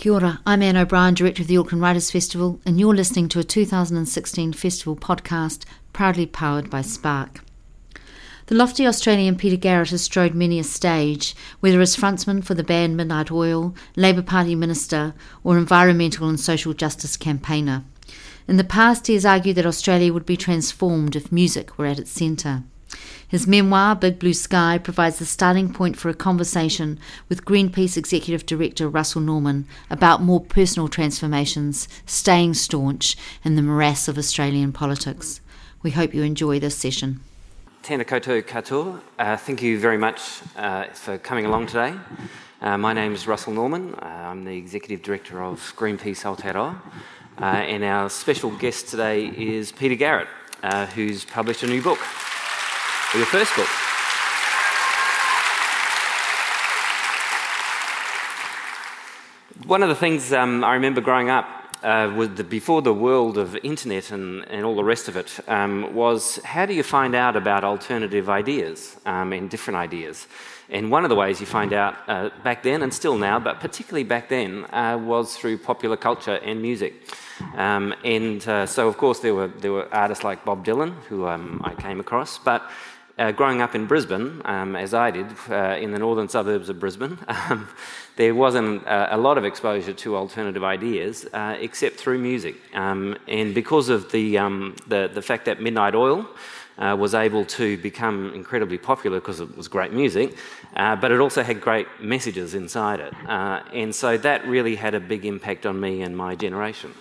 Kia ora, I'm Anne O'Brien, Director of the Auckland Writers Festival, and you're listening to a 2016 festival podcast proudly powered by Spark. The lofty Australian Peter Garrett has strode many a stage, whether as frontsman for the band Midnight Oil, Labour Party minister, or environmental and social justice campaigner. In the past, he has argued that Australia would be transformed if music were at its centre. His memoir, Big Blue Sky, provides the starting point for a conversation with Greenpeace Executive Director Russell Norman about more personal transformations, staying staunch, in the morass of Australian politics. We hope you enjoy this session. Tēnā koutou katoa. Uh, thank you very much uh, for coming along today. Uh, my name is Russell Norman. Uh, I'm the Executive Director of Greenpeace Aotearoa. Uh, and our special guest today is Peter Garrett, uh, who's published a new book your first book. One of the things um, I remember growing up uh, the, before the world of internet and, and all the rest of it um, was how do you find out about alternative ideas um, and different ideas? And one of the ways you find out uh, back then and still now, but particularly back then, uh, was through popular culture and music. Um, and uh, so, of course, there were, there were artists like Bob Dylan, who um, I came across, but uh, growing up in Brisbane, um, as I did, uh, in the northern suburbs of Brisbane, um, there wasn't uh, a lot of exposure to alternative ideas uh, except through music. Um, and because of the, um, the, the, fact that Midnight Oil uh, was able to become incredibly popular because it was great music, uh, but it also had great messages inside it. and so that really had a big impact on me and my generation.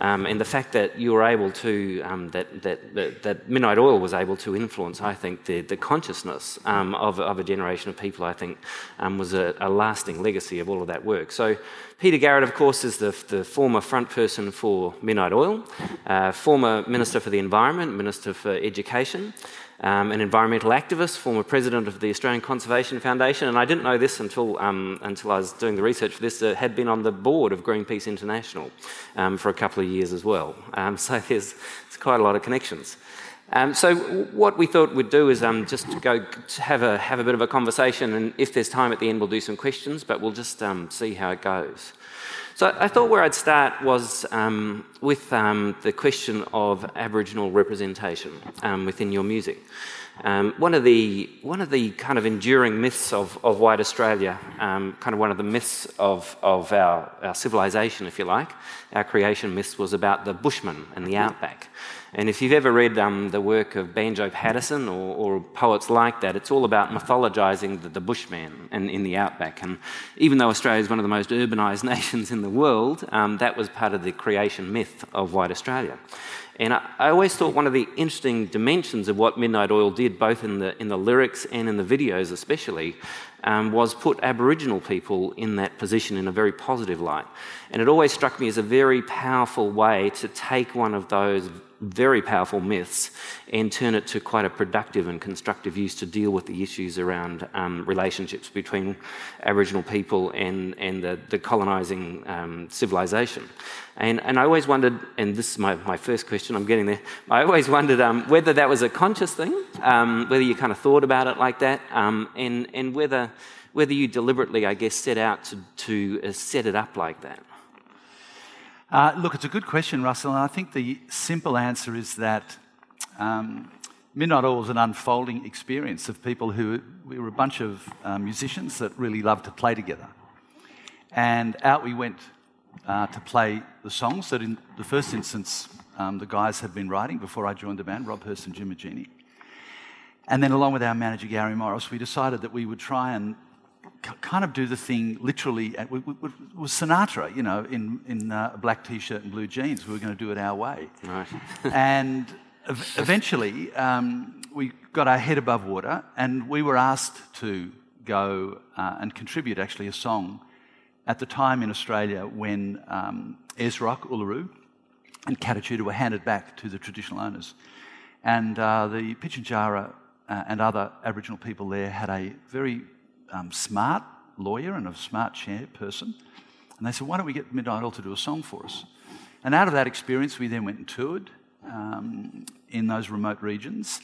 Um, and the fact that you were able to, um, that, that, that, that, Midnight Oil was able to influence, I think, the, the consciousness um, of, of, a generation of people, I think, um, was a, a, lasting legacy of all of that work. So, Peter Garrett, of course, is the, the former front person for Midnight Oil, uh, former Minister for the Environment, Minister for Education um, an environmental activist, former president of the Australian Conservation Foundation, and I didn't know this until, um, until I was doing the research for this, uh, had been on the board of Greenpeace International um, for a couple of years as well. Um, so there's, there's, quite a lot of connections. Um, so what we thought we'd do is um, just go have a, have a bit of a conversation, and if there's time at the end, we'll do some questions, but we'll just see how it goes. So I thought where I'd start was um, with um, the question of Aboriginal representation um, within your music. Um, one of the one of the kind of enduring myths of, of white Australia, um, kind of one of the myths of, of our, our civilization, if you like, our creation myth was about the bushman and the outback. And if you've ever read um, the work of Banjo Paterson or, or, poets like that, it's all about mythologizing the, the bushman and in the outback. And even though Australia is one of the most urbanized nations in the world, um, that was part of the creation myth of white Australia. And I, I, always thought one of the interesting dimensions of what Midnight Oil did, both in the, in the lyrics and in the videos especially, um, was put Aboriginal people in that position in a very positive light. And it always struck me as a very powerful way to take one of those very powerful myths and turn it to quite a productive and constructive use to deal with the issues around um, relationships between Aboriginal people and, and the, the colonising um, civilization. And, and I always wondered, and this is my, my first question, I'm getting there, I always wondered um, whether that was a conscious thing, um, whether you kind of thought about it like that, um, and, and whether, whether you deliberately, I guess, set out to, to uh, set it up like that. Uh, look, it's a good question, Russell, and I think the simple answer is that um, Midnight Oil was an unfolding experience of people who we were a bunch of uh, musicians that really loved to play together. And out we went uh, to play the songs that, in the first instance, um, the guys had been writing before I joined the band, Rob Hirst and Jim Moginie. And then, along with our manager, Gary Morris, we decided that we would try and kind of do the thing literally. It was Sinatra, you know, in, in uh, a black t shirt and blue jeans. We were going to do it our way. Right. and eventually, um, we got our head above water and we were asked to go uh, and contribute actually a song at the time in Australia when um, Rock, Uluru, and Kata were handed back to the traditional owners. And uh, the Pitjantjatjara uh, and other Aboriginal people there had a very um, smart lawyer and a smart chairperson. And they said, Why don't we get Midnight Oil to do a song for us? And out of that experience, we then went and toured um, in those remote regions.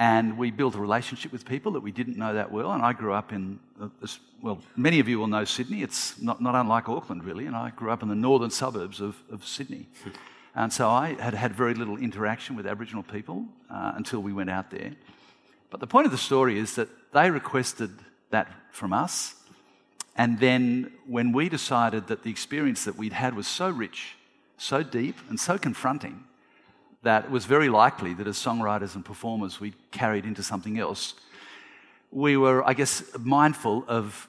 And we built a relationship with people that we didn't know that well. And I grew up in, uh, well, many of you will know Sydney. It's not, not unlike Auckland, really. And I grew up in the northern suburbs of, of Sydney. and so I had had very little interaction with Aboriginal people uh, until we went out there. But the point of the story is that they requested that from us. And then when we decided that the experience that we'd had was so rich, so deep, and so confronting, that it was very likely that as songwriters and performers we'd carried into something else, we were, I guess, mindful of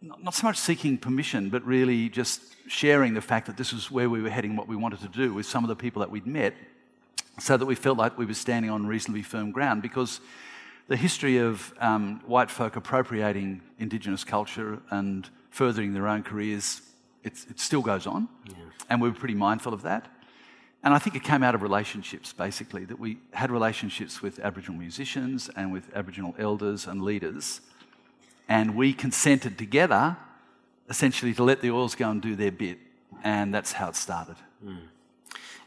not so much seeking permission, but really just sharing the fact that this was where we were heading, what we wanted to do with some of the people that we'd met, so that we felt like we were standing on reasonably firm ground. Because the history of um, white folk appropriating Indigenous culture and furthering their own careers, it still goes on, yeah. and we were pretty mindful of that. And I think it came out of relationships, basically, that we had relationships with Aboriginal musicians and with Aboriginal elders and leaders. And we consented together, essentially, to let the oils go and do their bit. And that's how it started. Mm.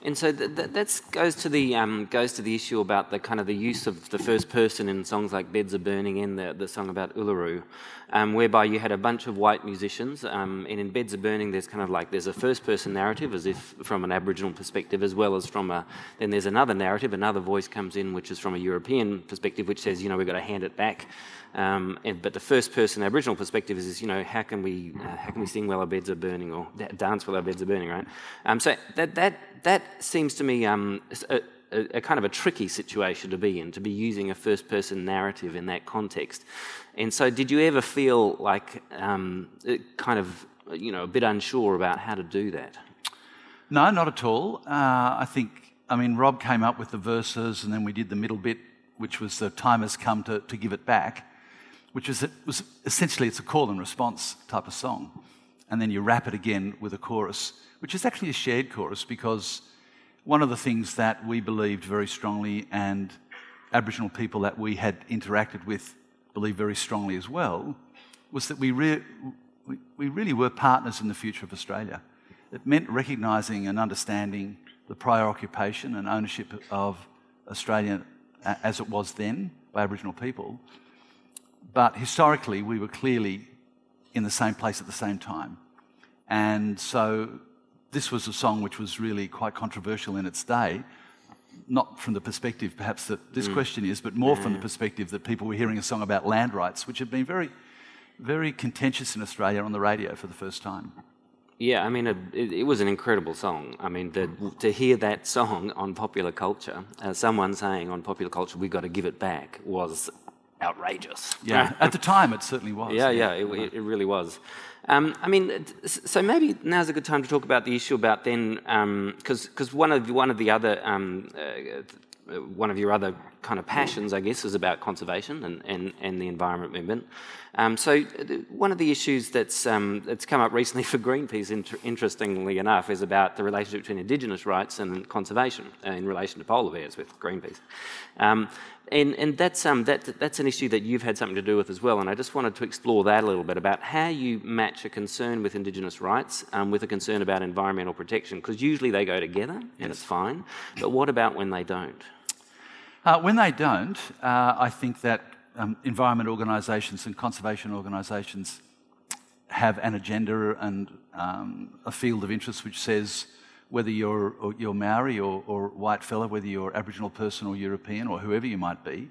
And so that goes to the um, goes to the issue about the kind of the use of the first person in songs like "Beds Are Burning" and the, the song about Uluru, um, whereby you had a bunch of white musicians, um, and in "Beds Are Burning" there's kind of like there's a first person narrative as if from an Aboriginal perspective as well as from a then there's another narrative, another voice comes in which is from a European perspective, which says you know we've got to hand it back um, and, but the first person Aboriginal perspective is, is you know, how can we uh, how can we sing while our beds are burning or dance while our beds are burning, right? Um, so that that that seems to me um, a, a, kind of a tricky situation to be in, to be using a first person narrative in that context. And so, did you ever feel like um, kind of you know a bit unsure about how to do that? No, not at all. Uh, I think I mean Rob came up with the verses, and then we did the middle bit, which was the time has come to, to give it back which is was essentially it's a call and response type of song. And then you wrap it again with a chorus, which is actually a shared chorus because one of the things that we believed very strongly and Aboriginal people that we had interacted with believed very strongly as well was that we, re- we really were partners in the future of Australia. It meant recognising and understanding the prior occupation and ownership of Australia as it was then by Aboriginal people, but historically, we were clearly in the same place at the same time. And so this was a song which was really quite controversial in its day, not from the perspective perhaps that this mm. question is, but more yeah. from the perspective that people were hearing a song about land rights, which had been very, very contentious in Australia on the radio for the first time. Yeah, I mean, it, it, was an incredible song. I mean, the, to hear that song on popular culture, uh, someone saying on popular culture, we've got to give it back, was outrageous. Yeah, at the time it certainly was. Yeah, yeah, yeah it, it, really was. Um, I mean, so maybe now's a good time to talk about the issue about then, because um, because one of one of the other um, uh, one of your other kind of passions, I guess, is about conservation and, and, and the environment movement. Um, so one of the issues that's um, that's come up recently for Greenpeace, inter- interestingly enough, is about the relationship between Indigenous rights and conservation uh, in relation to polar bears with Greenpeace. Um, and, and that's, um, that, that's an issue that you've had something to do with as well. And I just wanted to explore that a little bit about how you match a concern with Indigenous rights um, with a concern about environmental protection, because usually they go together and it's fine. But what about when they don't? Uh, when they don't, uh, I think that um, environment organisations and conservation organisations have an agenda and um, a field of interest which says whether you're, you're Maori or, or white fella, whether you're Aboriginal person or European or whoever you might be,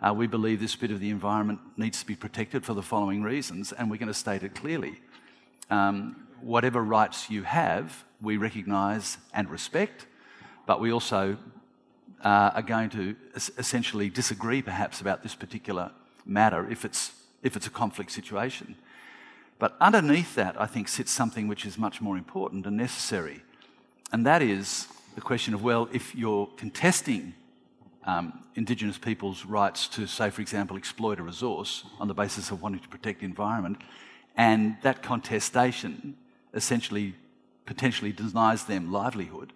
uh, we believe this bit of the environment needs to be protected for the following reasons, and we're going to state it clearly. Um, whatever rights you have, we recognise and respect, but we also uh, are going to essentially disagree perhaps about this particular matter if it's, if it's a conflict situation. But underneath that, I think, sits something which is much more important and necessary, and that is the question of well, if you're contesting um, Indigenous people's rights to, say, for example, exploit a resource on the basis of wanting to protect the environment, and that contestation essentially potentially denies them livelihood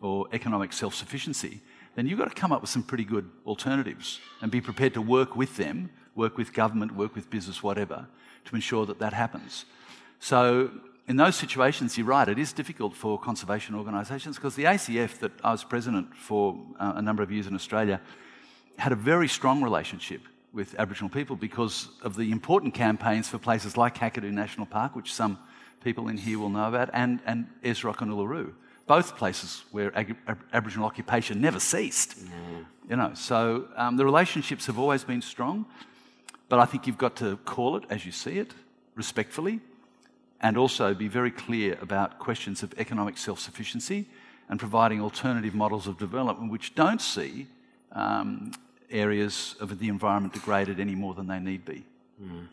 or economic self sufficiency, then you've got to come up with some pretty good alternatives and be prepared to work with them, work with government, work with business, whatever, to ensure that that happens. So in those situations, you're right, it is difficult for conservation organisations because the ACF that I was president for uh, a number of years in Australia had a very strong relationship with Aboriginal people because of the important campaigns for places like Kakadu National Park, which some people in here will know about, and, and Ayers Rock and Uluru, both places where Ag- Aboriginal occupation never ceased. You know, so um, the relationships have always been strong, but I think you've got to call it as you see it, respectfully, and also be very clear about questions of economic self sufficiency and providing alternative models of development which don't see um, areas of the environment degraded any more than they need be. Mm.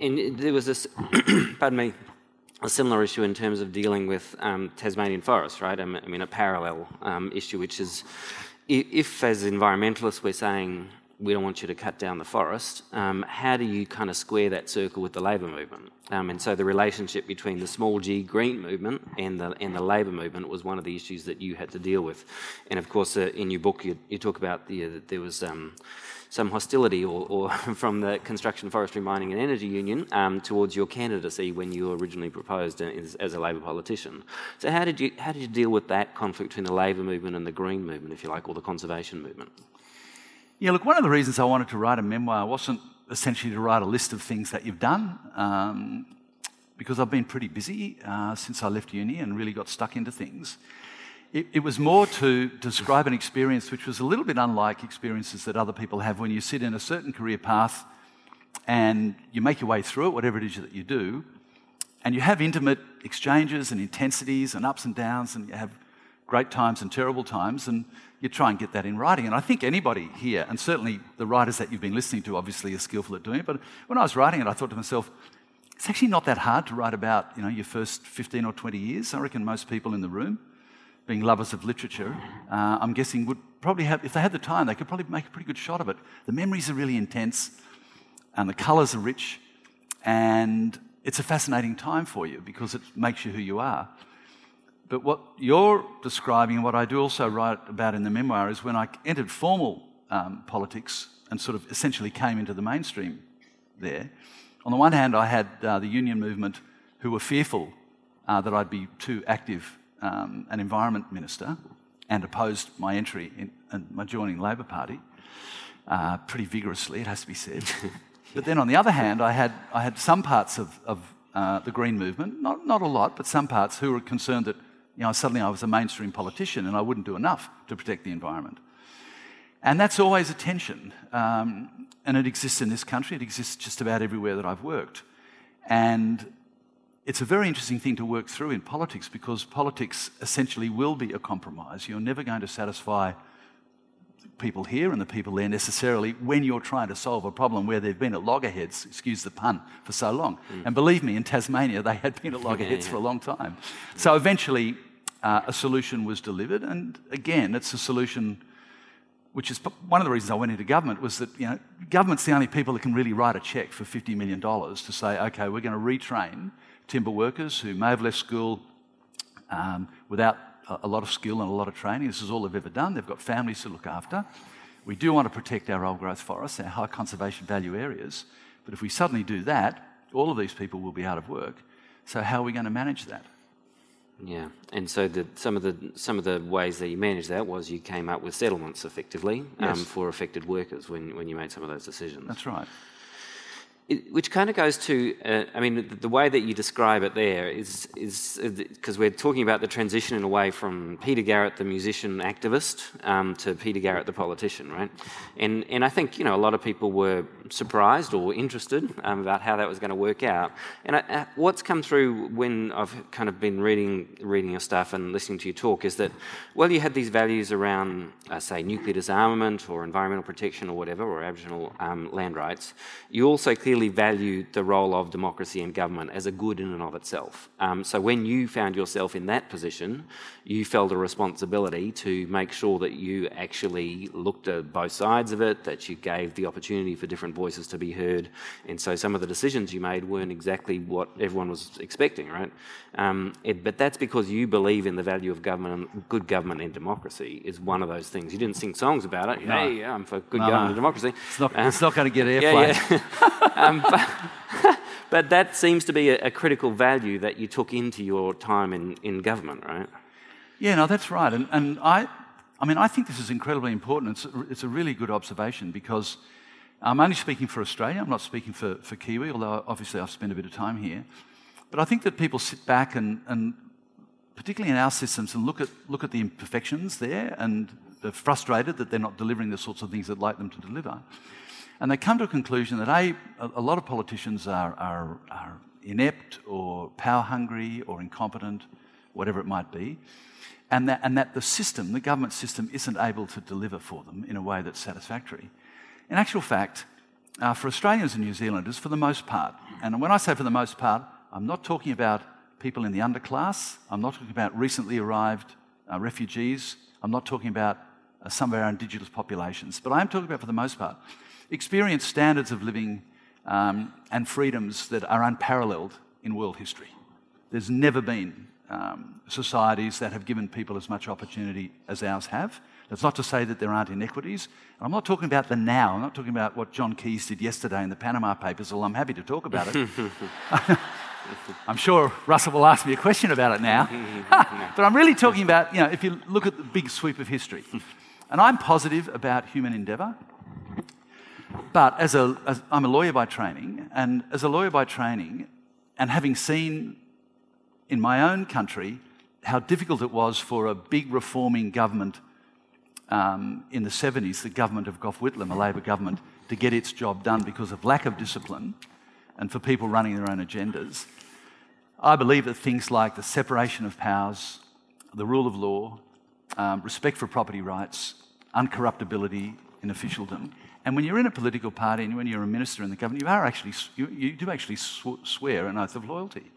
And there was this, pardon me, a similar issue in terms of dealing with um, Tasmanian forests, right? I mean, a parallel um, issue, which is if, as environmentalists, we're saying we don't want you to cut down the forest, um, how do you kind of square that circle with the labour movement? Um, and so the relationship between the small g green movement and the, and the labour movement was one of the issues that you had to deal with. And of course, uh, in your book, you, you talk about the, uh, there was um, some hostility or, or from the Construction, Forestry, Mining and Energy Union um, towards your candidacy when you originally proposed as, as, a Labor politician. So how did you how did you deal with that conflict between the Labor movement and the Green movement, if you like, or the conservation movement? Yeah, look, one of the reasons I wanted to write a memoir wasn't essentially to write a list of things that you've done. Um, because I've been pretty busy uh, since I left uni and really got stuck into things. It, it, was more to describe an experience which was a little bit unlike experiences that other people have when you sit in a certain career path and you make your way through it, whatever it is that you do, and you have intimate exchanges and intensities and ups and downs, and you have great times and terrible times, and you try and get that in writing. And I think anybody here, and certainly the writers that you've been listening to, obviously are skillful at doing it, but when I was writing it, I thought to myself, it's actually not that hard to write about you know, your first 15 or 20 years. I reckon most people in the room being lovers of literature, uh, I'm guessing would probably have, if they had the time, they could probably make a pretty good shot of it. The memories are really intense, and the colours are rich, and it's a fascinating time for you because it makes you who you are. But what you're describing, and what I do also write about in the memoir, is when I entered formal um, politics and sort of essentially came into the mainstream there. On the one hand, I had uh, the union movement who were fearful uh, that I'd be too active um, an environment minister and opposed my entry in, in my joining Labor Party uh, pretty vigorously, it has to be said. but then on the other hand, I had, I had some parts of, of uh, the Green movement, not, not a lot, but some parts who were concerned that you know, suddenly I was a mainstream politician and I wouldn't do enough to protect the environment. And that's always a tension. Um, and it exists in this country, it exists just about everywhere that I've worked. And it's a very interesting thing to work through in politics because politics essentially will be a compromise. You're never going to satisfy people here and the people there necessarily when you're trying to solve a problem where they've been at loggerheads, excuse the pun, for so long. Mm. And believe me, in Tasmania, they had been at loggerheads yeah, yeah. for a long time. So eventually, uh, a solution was delivered. And again, it's a solution which is one of the reasons I went into government was that you know government's the only people that can really write a check for $50 million to say, okay, we're going to retrain timber workers who may have left school um, without a lot of skill and a lot of training. This is all they've ever done. They've got families to look after. We do want to protect our old growth forests, our high conservation value areas. But if we suddenly do that, all of these people will be out of work. So how are we going to manage that? Yeah, and so the, some of the some of the ways that you managed that was you came up with settlements effectively um, yes. um, for affected workers when, when you made some of those decisions. That's right. It, which kind of goes to, uh, I mean, the, the, way that you describe it there is is because uh, we're talking about the transition in a way from Peter Garrett, the musician activist, um, to Peter Garrett, the politician, right? And and I think you know a lot of people were surprised or interested um, about how that was going to work out. And I, uh, what's come through when I've kind of been reading reading your stuff and listening to you talk is that well, you had these values around, uh, say, nuclear disarmament or environmental protection or whatever, or Aboriginal um, land rights. You also clearly clearly valued the role of democracy and government as a good in and of itself. Um, so when you found yourself in that position, you felt a responsibility to make sure that you actually looked at both sides of it, that you gave the opportunity for different voices to be heard. And so some of the decisions you made weren't exactly what everyone was expecting, right? Um, it, but that's because you believe in the value of government, and good government and democracy is one of those things. You didn't sing songs about it. No. Hey, I'm for good no, government and democracy. It's not, not going to get airplay. Yeah, yeah. um, but, but, that seems to be a, a, critical value that you took into your time in, in government, right? Yeah, no, that's right. And, and I, I mean, I think this is incredibly important. It's a, it's a really good observation because I'm only speaking for Australia. I'm not speaking for, for Kiwi, although obviously I've spent a bit of time here. But I think that people sit back and, and particularly in our systems, and look at, look at the imperfections there and they're frustrated that they're not delivering the sorts of things they'd like them to deliver. And they come to a conclusion that A, a lot of politicians are, are, are inept or power hungry or incompetent, whatever it might be, and that, and that the system, the government system, isn't able to deliver for them in a way that's satisfactory. In actual fact, uh, for Australians and New Zealanders, for the most part, and when I say for the most part, I'm not talking about people in the underclass, I'm not talking about recently arrived uh, refugees, I'm not talking about uh, some of our indigenous populations, but I am talking about, for the most part, experience standards of living um, and freedoms that are unparalleled in world history. There's never been um, societies that have given people as much opportunity as ours have. That's not to say that there aren't inequities. And I'm not talking about the now. I'm not talking about what John Keys did yesterday in the Panama Papers, although I'm happy to talk about it. I'm sure Russell will ask me a question about it now. but I'm really talking about, you know, if you look at the big sweep of history. And I'm positive about human endeavour. But as a, as, I'm a lawyer by training, and as a lawyer by training, and having seen in my own country how difficult it was for a big reforming government um, in the 70s, the government of Gough Whitlam, a Labor government, to get its job done because of lack of discipline and for people running their own agendas. I believe that things like the separation of powers, the rule of law, um, respect for property rights, uncorruptibility in officialdom, and when you're in a political party and when you're a minister in the government, you, are actually, you, you do actually swear an oath of loyalty.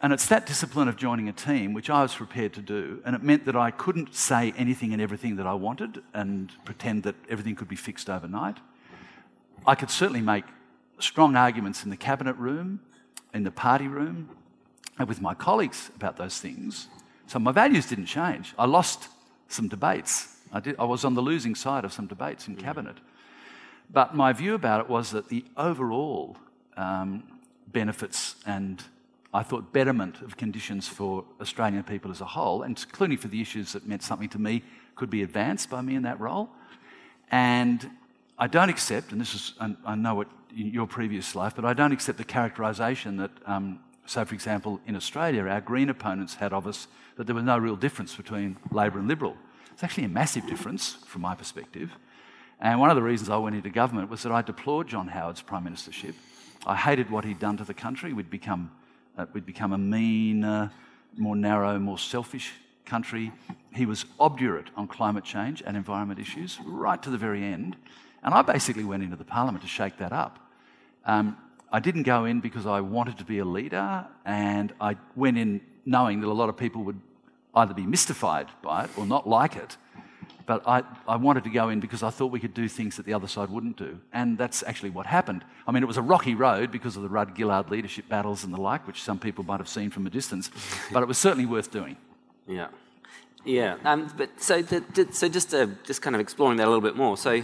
And it's that discipline of joining a team which I was prepared to do. And it meant that I couldn't say anything and everything that I wanted and pretend that everything could be fixed overnight. I could certainly make strong arguments in the cabinet room, in the party room, and with my colleagues about those things. So my values didn't change. I lost some debates. I, did, I was on the losing side of some debates in cabinet. But my view about it was that the overall um, benefits and I thought betterment of conditions for Australian people as a whole, and including for the issues that meant something to me, could be advanced by me in that role. And I don't accept, and this is, I know it in your previous life, but I don't accept the characterisation that, um, so for example, in Australia, our Green opponents had of us that there was no real difference between Labor and Liberal. It's actually a massive difference from my perspective. And one of the reasons I went into government was that I deplored John Howard's prime ministership. I hated what he'd done to the country. We'd become uh, we'd become a meaner, more narrow, more selfish country. He was obdurate on climate change and environment issues right to the very end. And I basically went into the parliament to shake that up. Um, I didn't go in because I wanted to be a leader, and I went in knowing that a lot of people would either be mystified by it or not like it. But I, I wanted to go in because I thought we could do things that the other side wouldn't do. And that's actually what happened. I mean, it was a rocky road because of the Rudd Gillard leadership battles and the like, which some people might have seen from a distance, but it was certainly worth doing. Yeah. Yeah. Um, but so, the, so just, uh, just kind of exploring that a little bit more. So,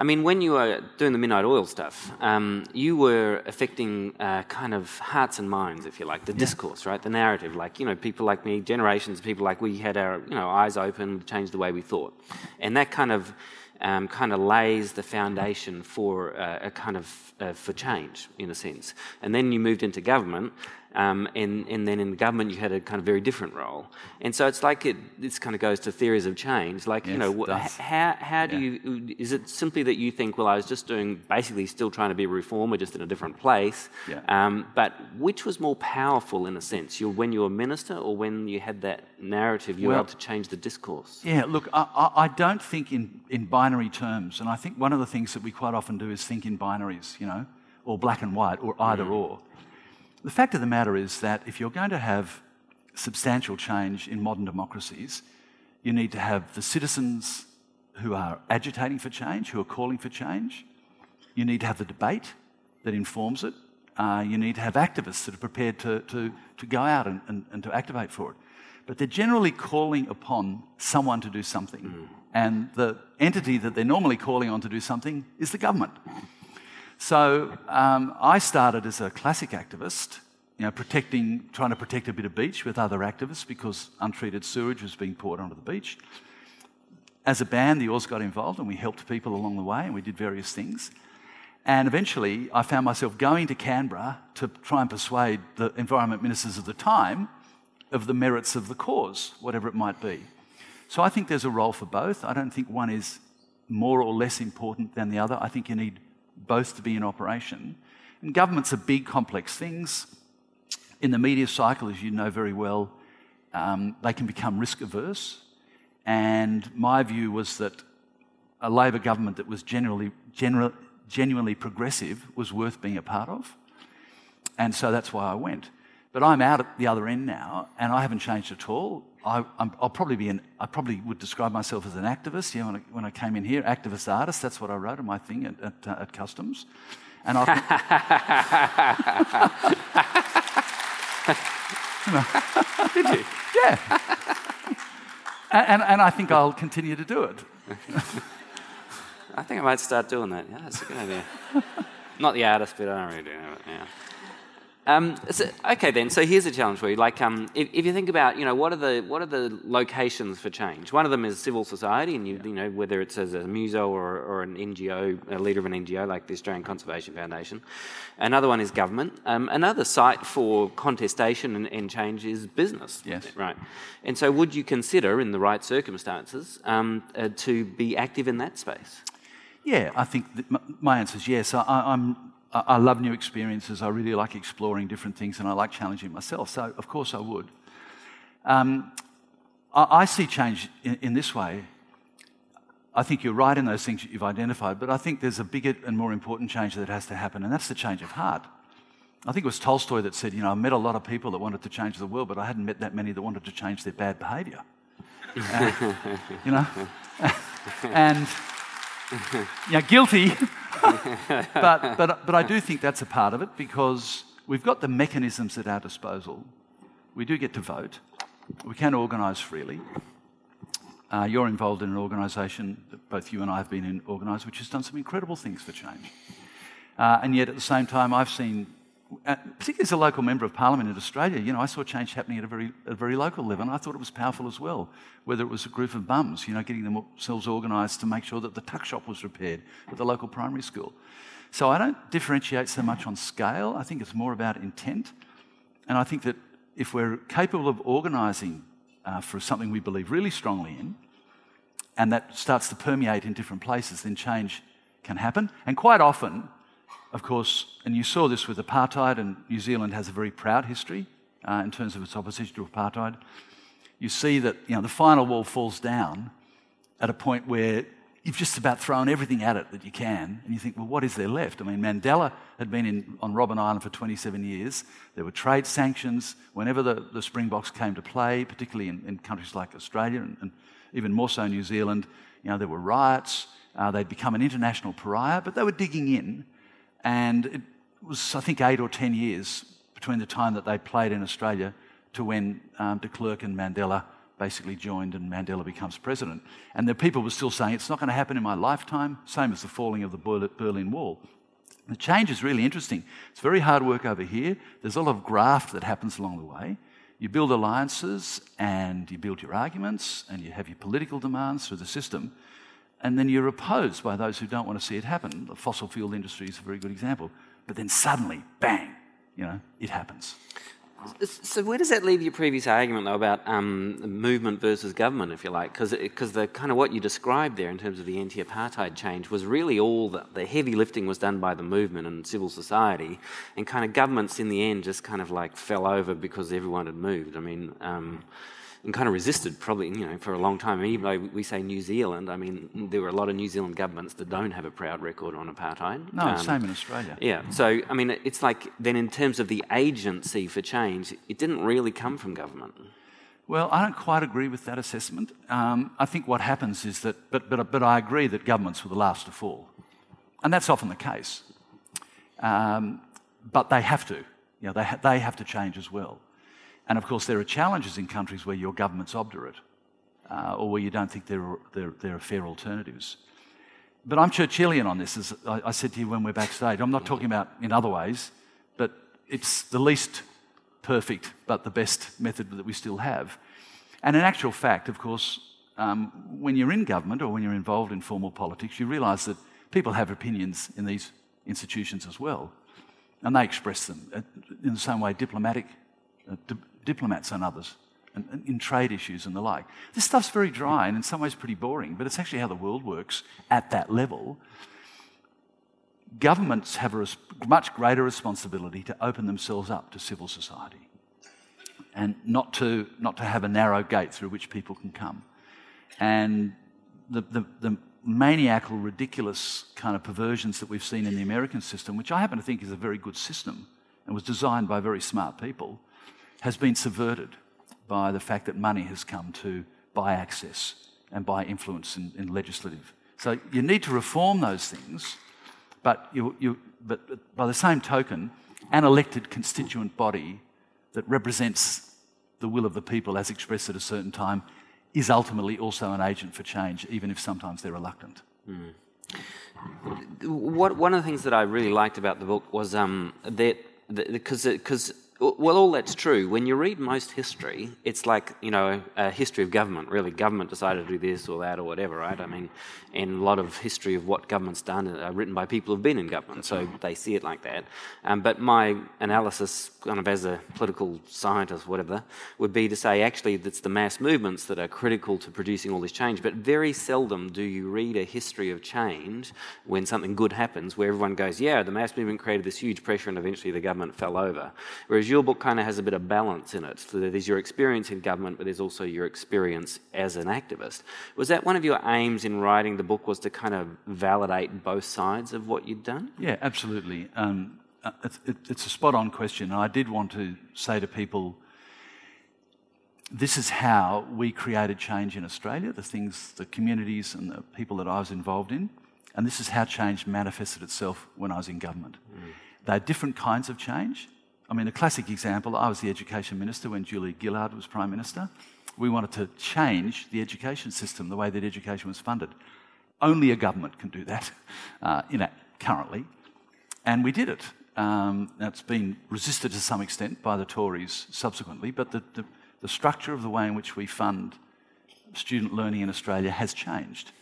I mean, when you were doing the midnight oil stuff, um, you were affecting uh, kind of hearts and minds, if you like, the yeah. discourse, right? The narrative. Like, you know, people like me, generations of people like we had our, you know, eyes open, changed the way we thought. And that kind of um, kind of lays the foundation for uh, a kind of uh, for change in a sense. And then you moved into government, um, and, and then in the government, you had a kind of very different role. And so it's like it, this kind of goes to theories of change. Like, yes, you know, how, how do yeah. you, is it simply that you think, well, I was just doing, basically still trying to be a reformer, just in a different place? Yeah. Um, but which was more powerful in a sense, you, when you were minister or when you had that narrative, you well, were able to change the discourse? Yeah, look, I, I don't think in, in binary terms. And I think one of the things that we quite often do is think in binaries, you know, or black and white, or either mm. or. The fact of the matter is that if you're going to have substantial change in modern democracies, you need to have the citizens who are agitating for change, who are calling for change. You need to have the debate that informs it. Uh, you need to have activists that are prepared to, to, to go out and, and, and, to activate for it. But they're generally calling upon someone to do something. Mm. And the entity that they're normally calling on to do something is the government. So um, I started as a classic activist, you know, protecting, trying to protect a bit of beach with other activists because untreated sewage was being poured onto the beach. as a band, the Oils got involved and we helped people along the way and we did various things. And eventually, I found myself going to Canberra to try and persuade the environment ministers of the time of the merits of the cause, whatever it might be. So I think there's a role for both. I don't think one is more or less important than the other. I think you need both to be in operation. And governments are big, complex things. In the media cycle, as you know very well, um, they can become risk averse. And my view was that a Labor government that was generally, general, genuinely progressive was worth being a part of. And so that's why I went. But I'm out at the other end now, and I haven't changed at all. I, will probably be an, I probably would describe myself as an activist. Yeah, when I, when I came in here, activist artist. That's what I wrote on my thing at, at, uh, at Customs. And I. Did you? Yeah. and, and I think I'll continue to do it. I think I might start doing that. Yeah, that's a good idea. Not the artist bit, I don't really do it. Yeah. Um, so, okay, then. So here's a challenge for you. Like, um, if, if, you think about, you know, what are the what are the locations for change? One of them is civil society, and you, yeah. you know, whether it's as a muso or, or an NGO, a leader of an NGO like the Australian Conservation Foundation. Another one is government. Um, another site for contestation and, and, change is business. Yes. Right. And so, would you consider, in the right circumstances, um, uh, to be active in that space? Yeah, I think my answer is yes. I, am I love new experiences. I really like exploring different things, and I like challenging myself. So, of course, I would. Um, I, I, see change in, in, this way. I think you're right in those things that you've identified, but I think there's a bigger and more important change that has to happen, and that's the change of heart. I think it was Tolstoy that said, You know, I met a lot of people that wanted to change the world, but I hadn't met that many that wanted to change their bad behaviour. uh, you know? and, yeah, guilty. but, but, but I do think that's a part of it because we've got the mechanisms at our disposal. We do get to vote, we can organise freely. Uh, you're involved in an organisation that both you and I have been in organised, which has done some incredible things for change. Uh, and yet, at the same time, I've seen uh, particularly as a local member of parliament in Australia, you know, I saw change happening at a very, a very local level, and I thought it was powerful as well. Whether it was a group of bums, you know, getting themselves organised to make sure that the tuck shop was repaired at the local primary school. So I don't differentiate so much on scale. I think it's more about intent, and I think that if we're capable of organising uh, for something we believe really strongly in, and that starts to permeate in different places, then change can happen. And quite often, of course, and you saw this with apartheid, and New Zealand has a very proud history uh, in terms of its opposition to apartheid. You see that you know, the final wall falls down at a point where you've just about thrown everything at it that you can, and you think, well, what is there left? I mean, Mandela had been in, on Robben Island for 27 years. There were trade sanctions whenever the, the Springboks came to play, particularly in, in countries like Australia and, and, even more so New Zealand. You know, there were riots. Uh, they'd become an international pariah, but they were digging in and it was, I think, eight or 10 years between the time that they played in Australia to when um, de Klerk and Mandela basically joined and Mandela becomes president. And the people were still saying, it's not going to happen in my lifetime, same as the falling of the Berlin Wall. The change is really interesting. It's very hard work over here. There's a lot of graft that happens along the way. You build alliances and you build your arguments and you have your political demands through the system and then you're opposed by those who don't want to see it happen. The fossil fuel industry is a very good example. But then suddenly, bang, you know, it happens. So where does that leave your previous argument though about um, movement versus government, if you like? Because the kind of what you described there in terms of the anti-apartheid change was really all the, the heavy lifting was done by the movement and civil society, and kind of governments in the end just kind of like fell over because everyone had moved. I mean. Um, and kind of resisted probably you know for a long time. Even though we say New Zealand, I mean there were a lot of New Zealand governments that don't have a proud record on apartheid. No, um, same in Australia. Yeah, so I mean it's like then in terms of the agency for change, it didn't really come from government. Well, I don't quite agree with that assessment. Um, I think what happens is that, but, but, but I agree that governments were the last to fall. And that's often the case. Um, but they have to. You know, they, ha- they have to change as well. And of course, there are challenges in countries where your government's obdurate uh, or where you don't think there are, there, there are, fair alternatives. But I'm Churchillian on this, as I, I said to you when we're backstage. I'm not talking about in other ways, but it's the least perfect but the best method that we still have. And in actual fact, of course, um, when you're in government or when you're involved in formal politics, you realise that people have opinions in these institutions as well, and they express them uh, in the same way diplomatic uh, di- diplomats and others, and, and in trade issues and the like. This stuff's very dry and in some ways pretty boring, but it's actually how the world works at that level. Governments have a res- much greater responsibility to open themselves up to civil society and not to, not to have a narrow gate through which people can come. And the, the, the maniacal, ridiculous kind of perversions that we've seen in the American system, which I happen to think is a very good system and was designed by very smart people, has been subverted by the fact that money has come to buy access and buy influence in, in legislative. So you need to reform those things, but, you, you, but by the same token, an elected constituent body that represents the will of the people as expressed at a certain time is ultimately also an agent for change, even if sometimes they're reluctant. Mm. What, one of the things that I really liked about the book was um, that because well, all that's true. When you read most history, it's like, you know, a history of government, really. Government decided to do this or that or whatever, right? I mean, and a lot of history of what government's done are written by people who've been in government, so they see it like that. Um, but my analysis, kind of as a political scientist, whatever, would be to say actually it's the mass movements that are critical to producing all this change. But very seldom do you read a history of change when something good happens where everyone goes, yeah, the mass movement created this huge pressure and eventually the government fell over. Whereas your book kind of has a bit of balance in it. So there's your experience in government, but there's also your experience as an activist. Was that one of your aims in writing the book? Was to kind of validate both sides of what you'd done? Yeah, absolutely. Um, uh, it's, it's a spot on question. And I did want to say to people this is how we created change in Australia, the things, the communities and the people that I was involved in. And this is how change manifested itself when I was in government. Mm. They're different kinds of change. I mean, a classic example I was the education minister when Julia Gillard was Prime Minister. We wanted to change the education system, the way that education was funded. Only a government can do that uh, know, currently. And we did it. Um, that's been resisted to some extent by the Tories subsequently, but the, the, the structure of the way in which we fund student learning in Australia has changed.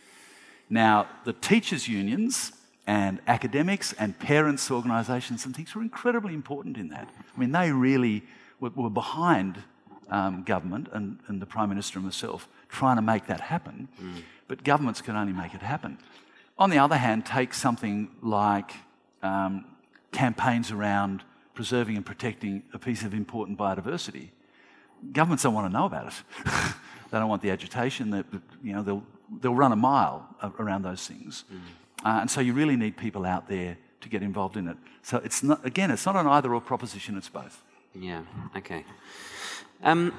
Now, the teachers' unions and academics and parents' organisations and things were incredibly important in that. I mean, they really were, were behind um, government and, and, the Prime Minister himself trying to make that happen, mm. but governments can only make it happen. On the other hand, take something like um, campaigns around preserving and protecting a piece of important biodiversity. Governments don't want to know about it. they don't want the agitation. That you know, they'll they'll run a mile around those things. Mm. Uh, and so you really need people out there to get involved in it. So it's not, again, it's not an either or proposition, it's both. Yeah, okay. Um,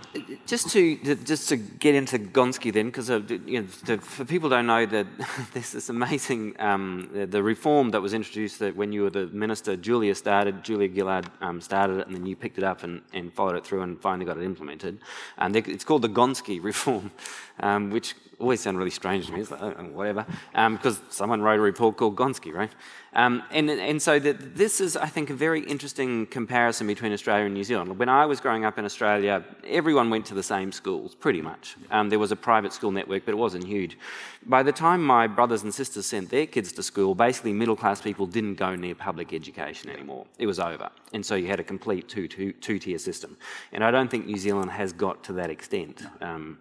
just to just to get into Gonski then, because uh, you know, for people don't know that there's this amazing um, the, the, reform that was introduced that when you were the minister, Julia started, Julia Gillard um, started it, and then you picked it up and, and followed it through and finally got it implemented. And it's called the Gonski reform, um, which always sounded really strange to me. It's like, oh, whatever, because um, someone wrote a report called Gonski, right? Um, and, and so that this is, I think, a very interesting comparison between Australia and New Zealand. When I was growing up in Australia, everyone went to the same schools, pretty much. Um, there was a private school network, but it wasn't huge. By the time my brothers and sisters sent their kids to school, basically middle class people didn't go near public education anymore. It was over. And so you had a complete two, two, two tier system. And I don't think New Zealand has got to that extent. Um,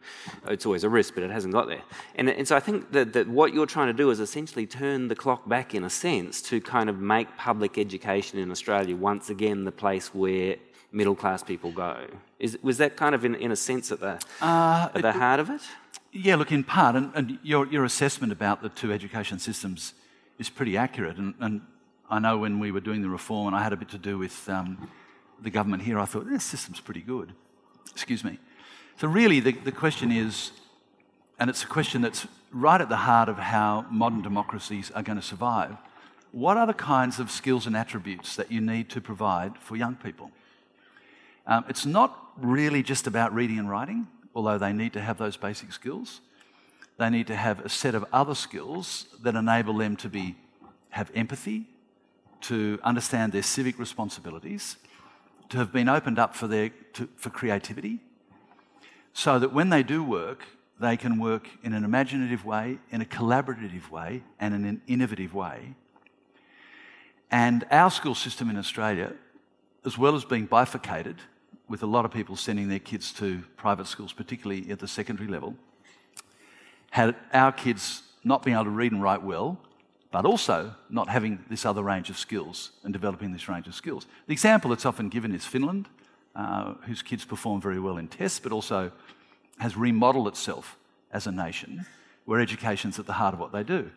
it's always a risk, but it hasn't got there. And, and so I think that, that what you're trying to do is essentially turn the clock back in a sense to kind of make public education in Australia once again the place where middle class people go. Is, was that kind of in, in a sense at the, uh, at the heart of it? Yeah, look, in part, and, and, your, your assessment about the two education systems is pretty accurate. And, and, I know when we were doing the reform, and I had a bit to do with um, the government here, I thought, this system's pretty good. Excuse me. So, really, the, the question is, and it's a question that's right at the heart of how modern democracies are going to survive what are the kinds of skills and attributes that you need to provide for young people? Um, it's not really just about reading and writing, although they need to have those basic skills. They need to have a set of other skills that enable them to be, have empathy, to understand their civic responsibilities, to have been opened up for, their, to, for creativity, so that when they do work, they can work in an imaginative way, in a collaborative way, and in an innovative way. And our school system in Australia, as well as being bifurcated, with a lot of people sending their kids to private schools, particularly at the secondary level, had our kids not being able to read and write well, but also not having this other range of skills and developing this range of skills. The example that's often given is Finland, uh, whose kids perform very well in tests, but also has remodeled itself as a nation where education's at the heart of what they do.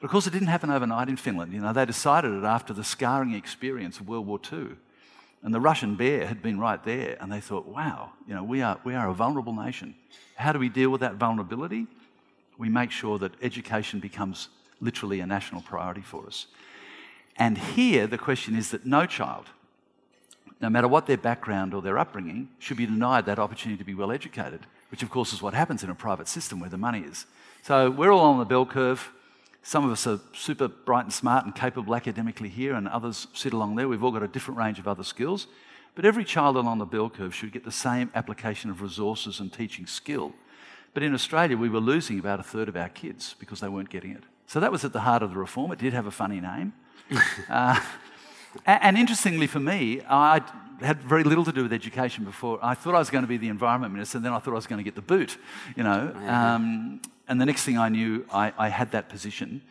But of course, it didn't happen overnight in Finland. You know, they decided it after the scarring experience of World War II. And the Russian bear had been right there, and they thought, wow, you know, we are, we are a vulnerable nation. How do we deal with that vulnerability? We make sure that education becomes literally a national priority for us. And here, the question is that no child, no matter what their background or their upbringing, should be denied that opportunity to be well educated, which, of course, is what happens in a private system where the money is. So we're all on the bell curve. Some of us are super bright and smart and capable academically here, and others sit along there. We've all got a different range of other skills. But every child along the bell curve should get the same application of resources and teaching skill. But in Australia, we were losing about a third of our kids because they weren't getting it. So that was at the heart of the reform. It did have a funny name. uh, and interestingly for me, I had very little to do with education before. I thought I was going to be the environment minister, and then I thought I was going to get the boot, you know. Um, and the next thing I knew, I, I had that position.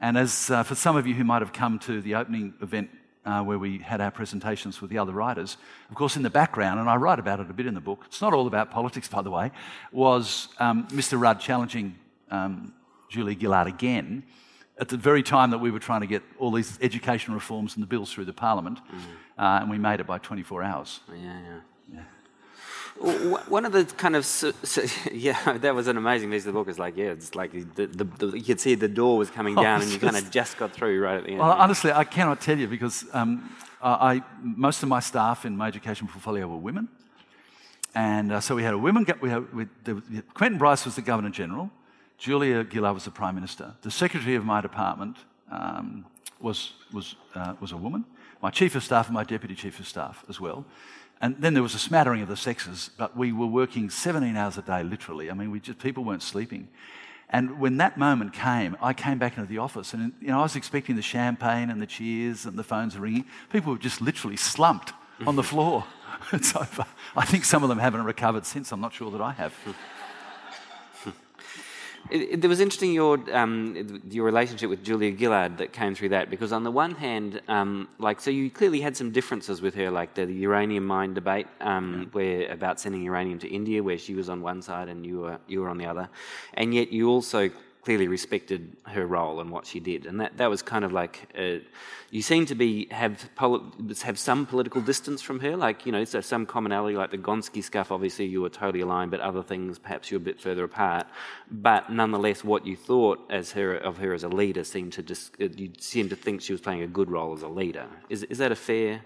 And as uh, for some of you who might have come to the opening event uh, where we had our presentations with the other writers, of course, in the background, and I write about it a bit in the book, it's not all about politics, by the way, was um, Mr. Rudd challenging um, Julia Gillard again at the very time that we were trying to get all these education reforms and the bills through the parliament, mm. uh, and we made it by 24 hours. Yeah, yeah. yeah. One of the kind of so, so, yeah, that was an amazing piece of the book. It's like yeah, it's like the, the, the, you could see the door was coming down, oh, and you kind of just got through right at the end. Well, honestly, I cannot tell you because um, I, most of my staff in my education portfolio were women, and uh, so we had a women. We had we, the, Quentin Bryce was the governor general. Julia Gillard was the Prime Minister. The secretary of my department um, was, was, uh, was a woman. My chief of staff and my deputy chief of staff as well. And then there was a smattering of the sexes, but we were working 17 hours a day, literally. I mean, we just, people weren't sleeping. And when that moment came, I came back into the office and you know, I was expecting the champagne and the cheers and the phones ringing. People were just literally slumped on the floor. it's over. I think some of them haven't recovered since. I'm not sure that I have. It, it, was interesting your um, your relationship with Julia Gillard that came through that because on the one hand, um, like so, you clearly had some differences with her, like the, the uranium mine debate, um, where about sending uranium to India, where she was on one side and you were you were on the other, and yet you also clearly respected her role and what she did, and that, that was kind of like uh, you seem to be have have some political distance from her, like you know, so some commonality, like the Gonski stuff. Obviously, you were totally aligned, but other things perhaps you're a bit further apart. But nonetheless, what you thought as her of her as a leader seemed to just uh, you seemed to think she was playing a good role as a leader. Is is that a fair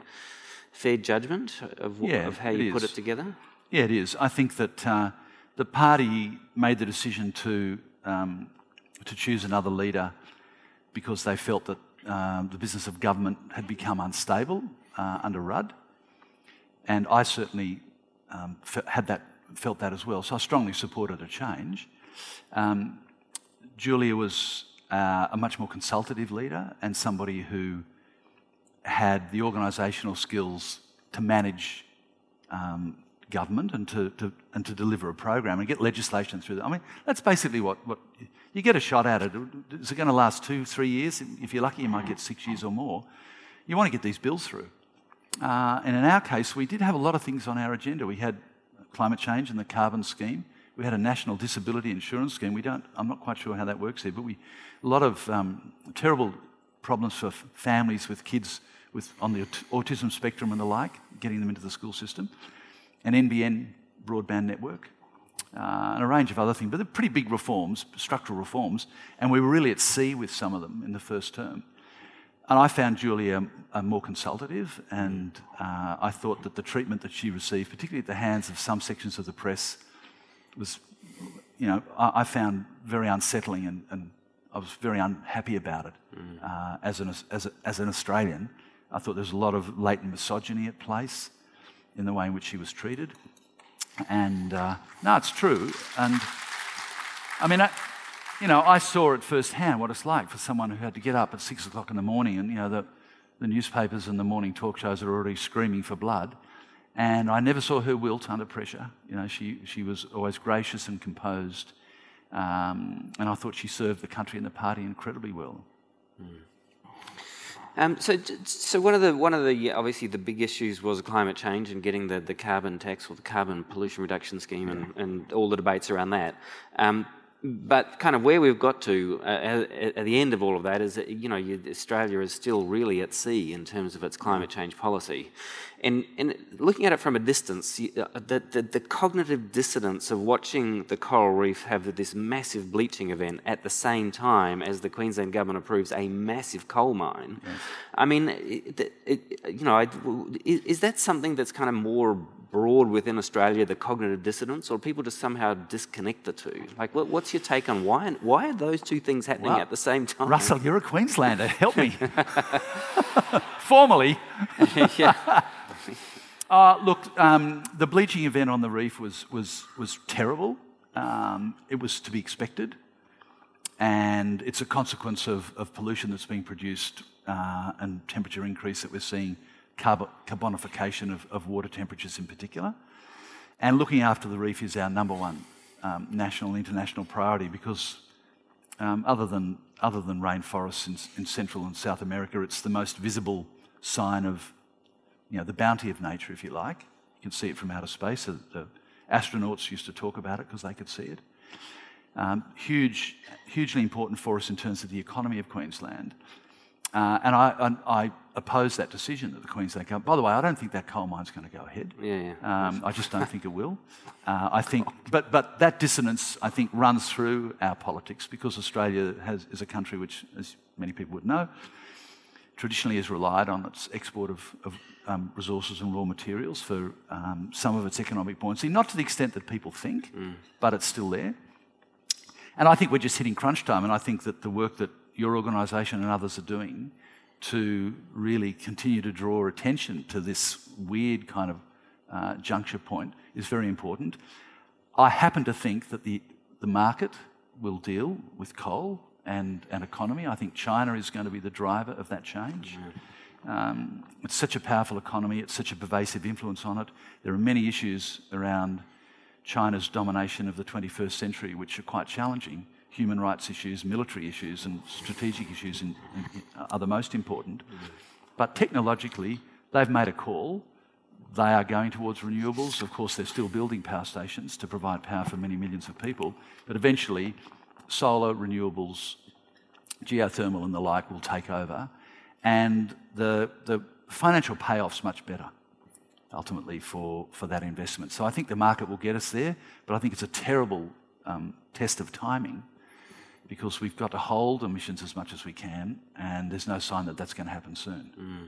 fair judgment of, yeah, of how you put it together? Yeah, it is. I think that uh, the party made the decision to um, to choose another leader because they felt that um, the business of government had become unstable uh, under Rudd. And I certainly um, had that, felt that as well. So I strongly supported a change. Um, Julia was uh, a much more consultative leader and somebody who had the organisational skills to manage um, government and to, to, and to deliver a program and get legislation through. I mean, that's basically what, what you get a shot at it. Is it going to last two, three years? If you're lucky, you might get six years or more. You want to get these bills through. Uh, and in our case, we did have a lot of things on our agenda. We had climate change and the carbon scheme. We had a national disability insurance scheme. We don't, I'm not quite sure how that works here, but we, a lot of um, terrible problems for families with kids with, on the autism spectrum and the like, getting them into the school system. An NBN broadband network uh, and a range of other things, but they're pretty big reforms, structural reforms, and we were really at sea with some of them in the first term. And I found Julia uh, more consultative, and uh, I thought that the treatment that she received, particularly at the hands of some sections of the press, was, you know, I, I found very unsettling, and, and, I was very unhappy about it mm. as, an, as, a, as an Australian. I thought there was a lot of latent misogyny at place in the way in which she was treated. And uh, no, it's true. And I mean, I, you know, I saw it firsthand what it's like for someone who had to get up at six o'clock in the morning, and you know, the, the newspapers and the morning talk shows are already screaming for blood. And I never saw her wilt under pressure. You know, she, she was always gracious and composed. Um, and I thought she served the country and the party incredibly well. Mm. Um, so, so one of the one of the obviously the big issues was climate change and getting the, the carbon tax or the carbon pollution reduction scheme and, and all the debates around that. Um, but kind of where we've got to uh, at, at, the end of all of that is that you know you, Australia is still really at sea in terms of its climate change policy, and, and looking at it from a distance, uh, the, the, the, cognitive dissonance of watching the coral reef have this massive bleaching event at the same time as the Queensland government approves a massive coal mine. Yes. I mean, it, it, you know, is, is that something that's kind of more broad within Australia, the cognitive dissonance, or people just somehow disconnect the two? Like, what, what's your take on why, why are those two things happening well, at the same time? Russell, you're a Queenslander. Help me. Formally. yeah. Uh, look, um, the bleaching event on the reef was, was, was terrible. Um, it was to be expected. And it's a consequence of, of pollution that's being produced uh, and temperature increase that we're seeing carbonification of, of, water temperatures in particular. And looking after the reef is our number one um, national international priority because, um, other, than, other than rainforests in, in, Central and South America, it's the most visible sign of you know, the bounty of nature, if you like. You can see it from outer space. The, the astronauts used to talk about it because they could see it. Um, huge, hugely important for us in terms of the economy of Queensland. Uh, and I, I, I, oppose that decision that the Queensland government. By the way, I don't think that coal mine's going to go ahead. Yeah, yeah. Um, I just don't think it will. Uh, I think, but but that dissonance, I think, runs through our politics because Australia has, is a country which, as many people would know, traditionally has relied on its export of, of um, resources and raw materials for um, some of its economic buoyancy. Not to the extent that people think, mm. but it's still there. And I think we're just hitting crunch time. And I think that the work that your organisation and others are doing to really continue to draw attention to this weird kind of uh, juncture point is very important. I happen to think that the, the market will deal with coal and, and economy. I think China is going to be the driver of that change. Um, it's such a powerful economy, it's such a pervasive influence on it. There are many issues around China's domination of the 21st century which are quite challenging human rights issues, military issues, and strategic issues in, in, are the most important. But technologically, they've made a call. They are going towards renewables. Of course, they're still building power stations to provide power for many millions of people. But eventually, solar, renewables, geothermal, and the like will take over. And the, the financial payoff's much better ultimately for, for that investment. So I think the market will get us there, but I think it's a terrible um, test of timing because we've got to hold emissions as much as we can, and there's no sign that that's going to happen soon. Mm.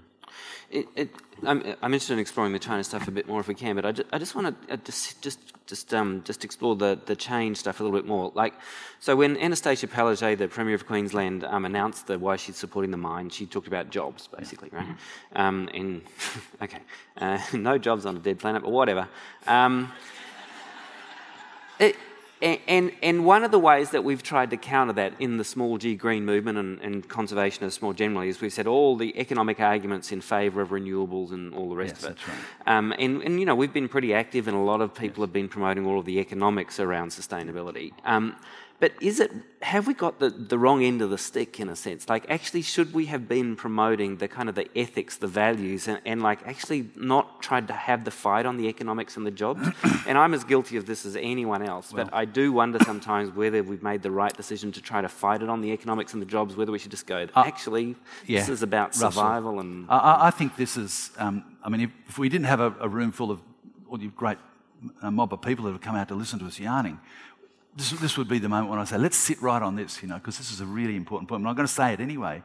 It, it, I'm, I'm, interested in exploring the China stuff a bit more if we can, but I just, I just want to uh, just just just um, just explore the, the change stuff a little bit more. Like, so when Annastacia Palaszczuk, the Premier of Queensland, um, announced the, why she's supporting the mine, she talked about jobs basically, right? Mm-hmm. Um, and okay, uh, no jobs on a dead planet, but whatever. Um, it, and, and, one of the ways that we've tried to counter that in the small g green movement and, and conservationists more generally is we've said all the economic arguments in favour of renewables and all the rest yes, of it. That's Right. Um, and, and, you know, we've been pretty active and a lot of people yes. have been promoting all of the economics around sustainability. Um, but is it, have we got the, the wrong end of the stick in a sense? Like, actually, should we have been promoting the kind of the ethics, the values, and, and like actually not tried to have the fight on the economics and the jobs? and I'm as guilty of this as anyone else, well. but I do wonder sometimes whether we've made the right decision to try to fight it on the economics and the jobs, whether we should just go, uh, actually, yeah, this is about survival. Russell, and I, I, think this is, um, I mean, if, if, we didn't have a, a room full of all the great a mob of people that have come out to listen to us yarning, this, this would be the moment when I say, let's sit right on this, you know, because this is a really important point. I'm going to say it anyway.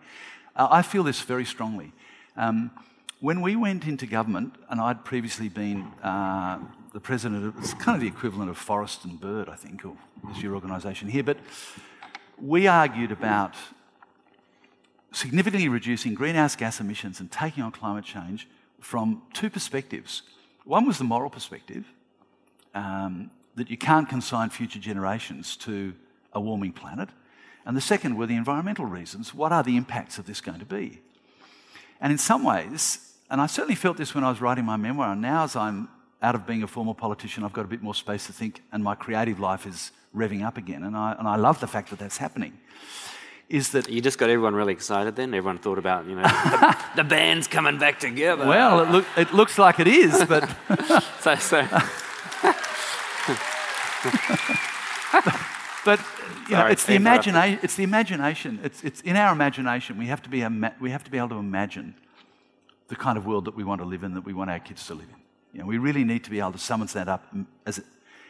Uh, I feel this very strongly. Um, when we went into government, and I'd previously been uh, the president of, it's kind of the equivalent of Forest and Bird, I think, or is your organisation here, but we argued about significantly reducing greenhouse gas emissions and taking on climate change from two perspectives. One was the moral perspective, um, that you can't consign future generations to a warming planet. And the second were the environmental reasons. What are the impacts of this going to be? And in some ways, and I certainly felt this when I was writing my memoir, and now as I'm out of being a former politician, I've got a bit more space to think, and my creative life is revving up again. And I, and I love the fact that that's happening. Is that you just got everyone really excited then? Everyone thought about, you know, the, the band's coming back together. Well, it, look, it looks like it is, but. so, so. but you know, it's, the imagina- it's the imagination. It's, it's in our imagination. We have, to be ima- we have to be able to imagine the kind of world that we want to live in, that we want our kids to live in. You know, we really need to be able to summon that up, mm, as it,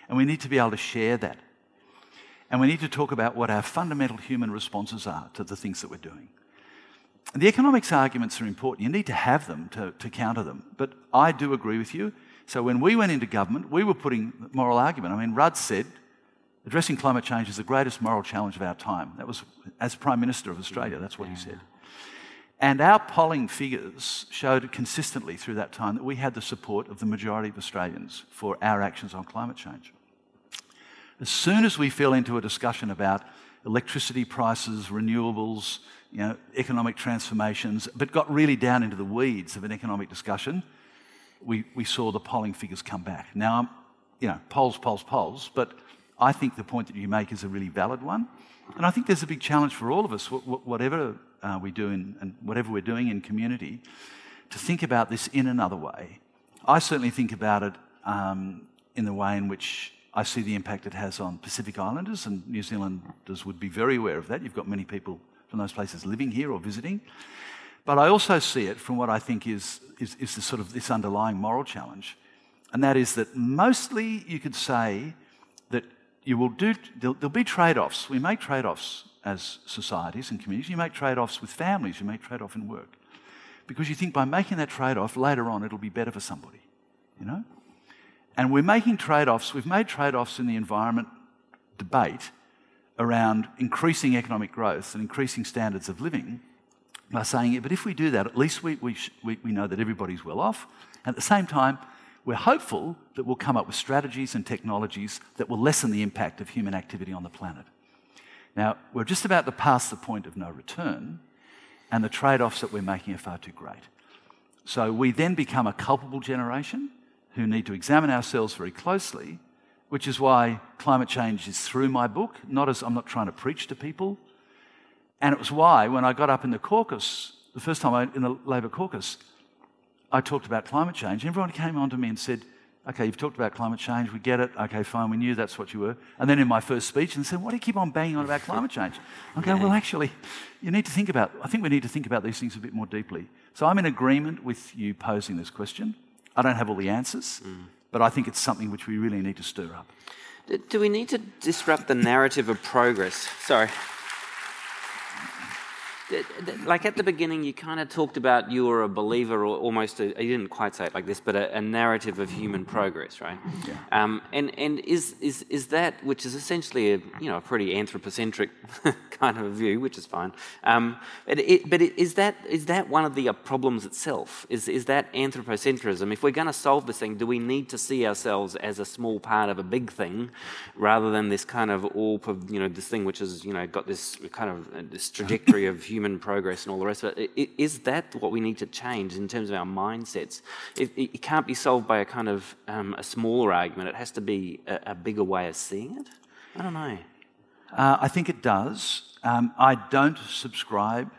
and we need to be able to share that. And we need to talk about what our fundamental human responses are to the things that we're doing. And the economics arguments are important. You need to have them to, to counter them. But I do agree with you. So when we went into government, we were putting moral argument. I mean, Rudd said addressing climate change is the greatest moral challenge of our time. That was as Prime Minister of Australia, that's what he said. And our polling figures showed consistently through that time that we had the support of the majority of Australians for our actions on climate change. As soon as we fell into a discussion about electricity prices, renewables, you know, economic transformations, but got really down into the weeds of an economic discussion, we, we saw the polling figures come back. Now, you know, polls, polls, polls, but I think the point that you make is a really valid one. And I think there's a big challenge for all of us, whatever uh, we do in, and whatever we're doing in community, to think about this in another way. I certainly think about it um, in the way in which I see the impact it has on Pacific Islanders, and New Zealanders would be very aware of that. You've got many people from those places living here or visiting. But I also see it from what I think is, is, is the sort of this underlying moral challenge, and that is that mostly you could say that you will do, there'll, there'll be trade offs. We make trade offs as societies and communities. You make trade offs with families, you make trade off in work. Because you think by making that trade off, later on it'll be better for somebody, you know? And we're making trade offs, we've made trade offs in the environment debate around increasing economic growth and increasing standards of living by saying, it. but if we do that, at least we, we, we, we know that everybody's well off. And at the same time, we're hopeful that we'll come up with strategies and technologies that will lessen the impact of human activity on the planet. Now, we're just about to pass the point of no return, and the trade offs that we're making are far too great. So we then become a culpable generation who need to examine ourselves very closely, which is why climate change is through my book, not as I'm not trying to preach to people. And it was why, when I got up in the caucus, the first time I, in the Labor caucus, I talked about climate change. Everyone came on to me and said, Okay, you've talked about climate change, we get it, okay, fine, we knew that's what you were. And then in my first speech, and said, Why do you keep on banging on about climate change? I'm going, Well, actually, you need to think about, I think we need to think about these things a bit more deeply. So I'm in agreement with you posing this question. I don't have all the answers, mm. but I think it's something which we really need to stir up. Do we need to disrupt the narrative of progress? Sorry like at the beginning, you kind of talked about you were a believer, or almost, a, you didn't quite say it like this, but a, a narrative of human progress, right? Yeah. Um, and and is, is, is that, which is essentially a, you know, a pretty anthropocentric kind of a view, which is fine. Um, but it, but it, is, that, is that one of the uh, problems itself? Is, is that anthropocentrism? If we're going to solve this thing, do we need to see ourselves as a small part of a big thing rather than this kind of all, you know, this thing which has, you know, got this kind of uh, this trajectory of human human progress and all the rest of it. Is that what we need to change in terms of our mindsets? It, it can't be solved by a kind of um, a smaller argument. It has to be a, a, bigger way of seeing it. I don't know. Uh, I think it does. Um, I don't subscribe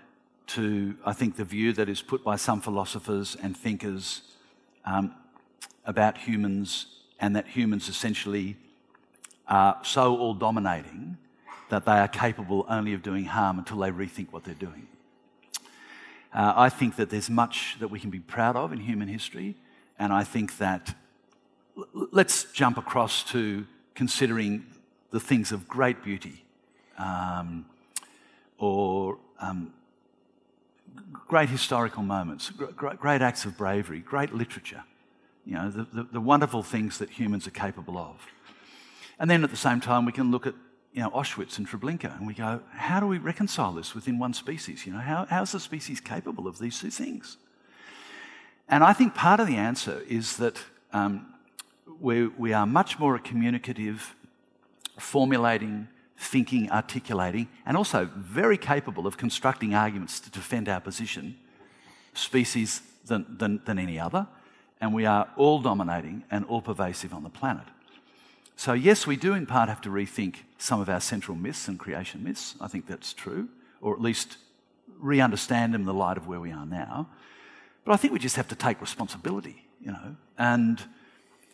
to, I think, the view that is put by some philosophers and thinkers um, about humans and that humans essentially are so all dominating that they are capable only of doing harm until they rethink what they're doing. Uh, I think that there's much that we can be proud of in human history, and I think that l- let's jump across to considering the things of great beauty um, or um, great historical moments, gr- great acts of bravery, great literature, you know, the, the, the wonderful things that humans are capable of. And then at the same time, we can look at you know, Auschwitz and Treblinka, and we go, how do we reconcile this within one species? You know, how, how's the species capable of these two things? And I think part of the answer is that um, we, we are much more communicative, formulating, thinking, articulating, and also very capable of constructing arguments to defend our position species than, than, than any other. And we are all dominating and all pervasive on the planet. So, yes, we do in part have to rethink some of our central myths and creation myths. I think that's true, or at least re understand them in the light of where we are now. But I think we just have to take responsibility, you know, and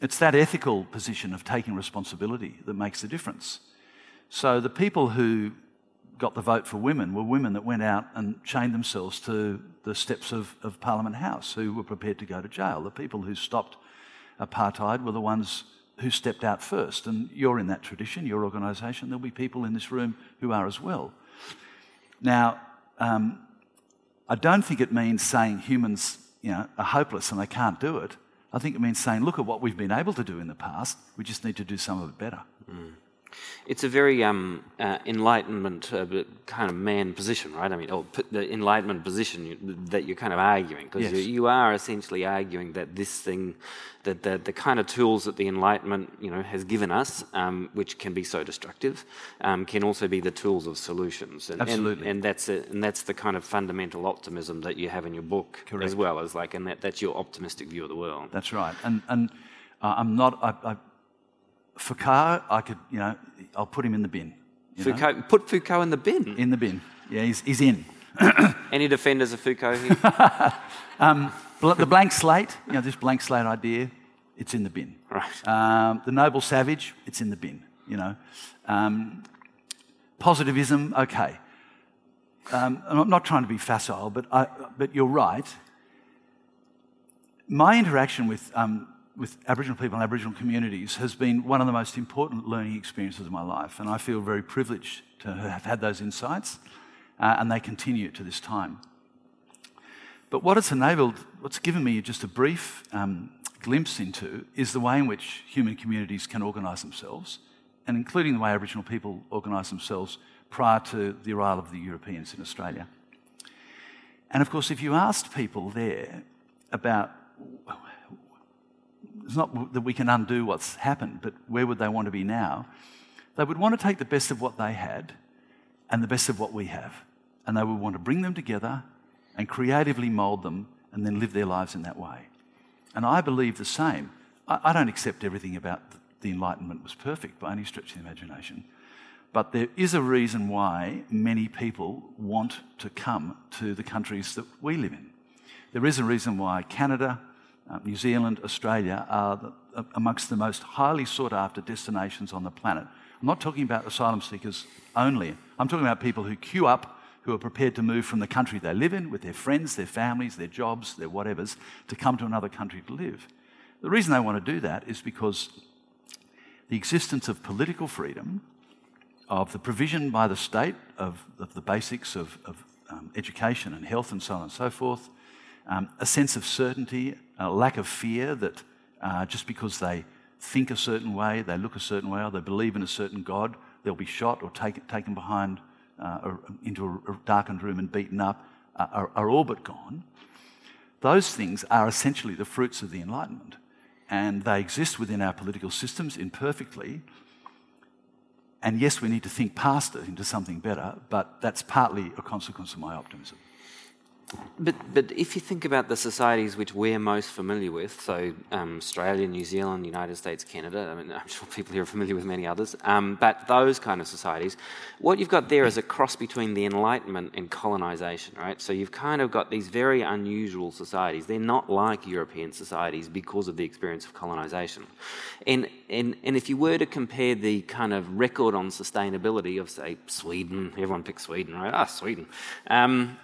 it's that ethical position of taking responsibility that makes the difference. So the people who got the vote for women were women that went out and chained themselves to the steps of, of Parliament House, who were prepared to go to jail. The people who stopped apartheid were the ones who stepped out first. And you're in that tradition, your organisation. There'll be people in this room who are as well. Now, um, I don't think it means saying humans you know, are hopeless and they can't do it. I think it means saying, look at what we've been able to do in the past, we just need to do some of it better. Mm. It's a very um, uh, enlightenment uh, kind of man position, right? I mean, or the enlightenment position that you're kind of arguing, because yes. you, you, are essentially arguing that this thing, that the, the kind of tools that the enlightenment, you know, has given us, um, which can be so destructive, um, can also be the tools of solutions. And, Absolutely. And, and that's it, and that's the kind of fundamental optimism that you have in your book, Correct. as well as like, and that, that's your optimistic view of the world. That's right. And and uh, I'm not. I, I, Foucault, I could, you know, I'll put him in the bin. Foucault, know? put Foucault in the bin. In the bin. Yeah, he's, he's in. Any defenders of Foucault here? um, the blank slate, you know, this blank slate idea, it's in the bin. Right. Um, the noble savage, it's in the bin. You know, um, positivism, okay. Um, I'm not trying to be facile, but I, but you're right. My interaction with um, with Aboriginal people and Aboriginal communities has been one of the most important learning experiences of my life. And I feel very privileged to have had those insights, uh, and they continue to this time. But what it's enabled, what's given me just a brief um, glimpse into, is the way in which human communities can organise themselves, and including the way Aboriginal people organise themselves prior to the arrival of the Europeans in Australia. And of course, if you asked people there about it's not that we can undo what's happened, but where would they want to be now? They would want to take the best of what they had and the best of what we have. And they would want to bring them together and creatively mould them and then live their lives in that way. And I believe the same. I, I don't accept everything about the Enlightenment was perfect by any stretch of the imagination. But there is a reason why many people want to come to the countries that we live in. There is a reason why Canada, uh, New Zealand, Australia are the, amongst the most highly sought after destinations on the planet. I'm not talking about asylum seekers only. I'm talking about people who queue up, who are prepared to move from the country they live in with their friends, their families, their jobs, their whatevers, to come to another country to live. The reason they want to do that is because the existence of political freedom, of the provision by the state of, of the basics of, of um, education and health and so on and so forth, um, a sense of certainty, a lack of fear that uh, just because they think a certain way, they look a certain way, or they believe in a certain God, they'll be shot or take, taken behind uh, or into a darkened room and beaten up, uh, are, are all but gone. Those things are essentially the fruits of the Enlightenment, and they exist within our political systems imperfectly. And yes, we need to think past it into something better, but that's partly a consequence of my optimism. But, but if you think about the societies which we're most familiar with, so um, Australia, New Zealand, United States, Canada, I mean, I'm sure people here are familiar with many others, um, but those kind of societies, what you've got there is a cross between the Enlightenment and colonisation, right? So you've kind of got these very unusual societies. They're not like European societies because of the experience of colonisation. And, and, and if you were to compare the kind of record on sustainability of, say, Sweden, everyone picks Sweden, right? Ah, Sweden. Um,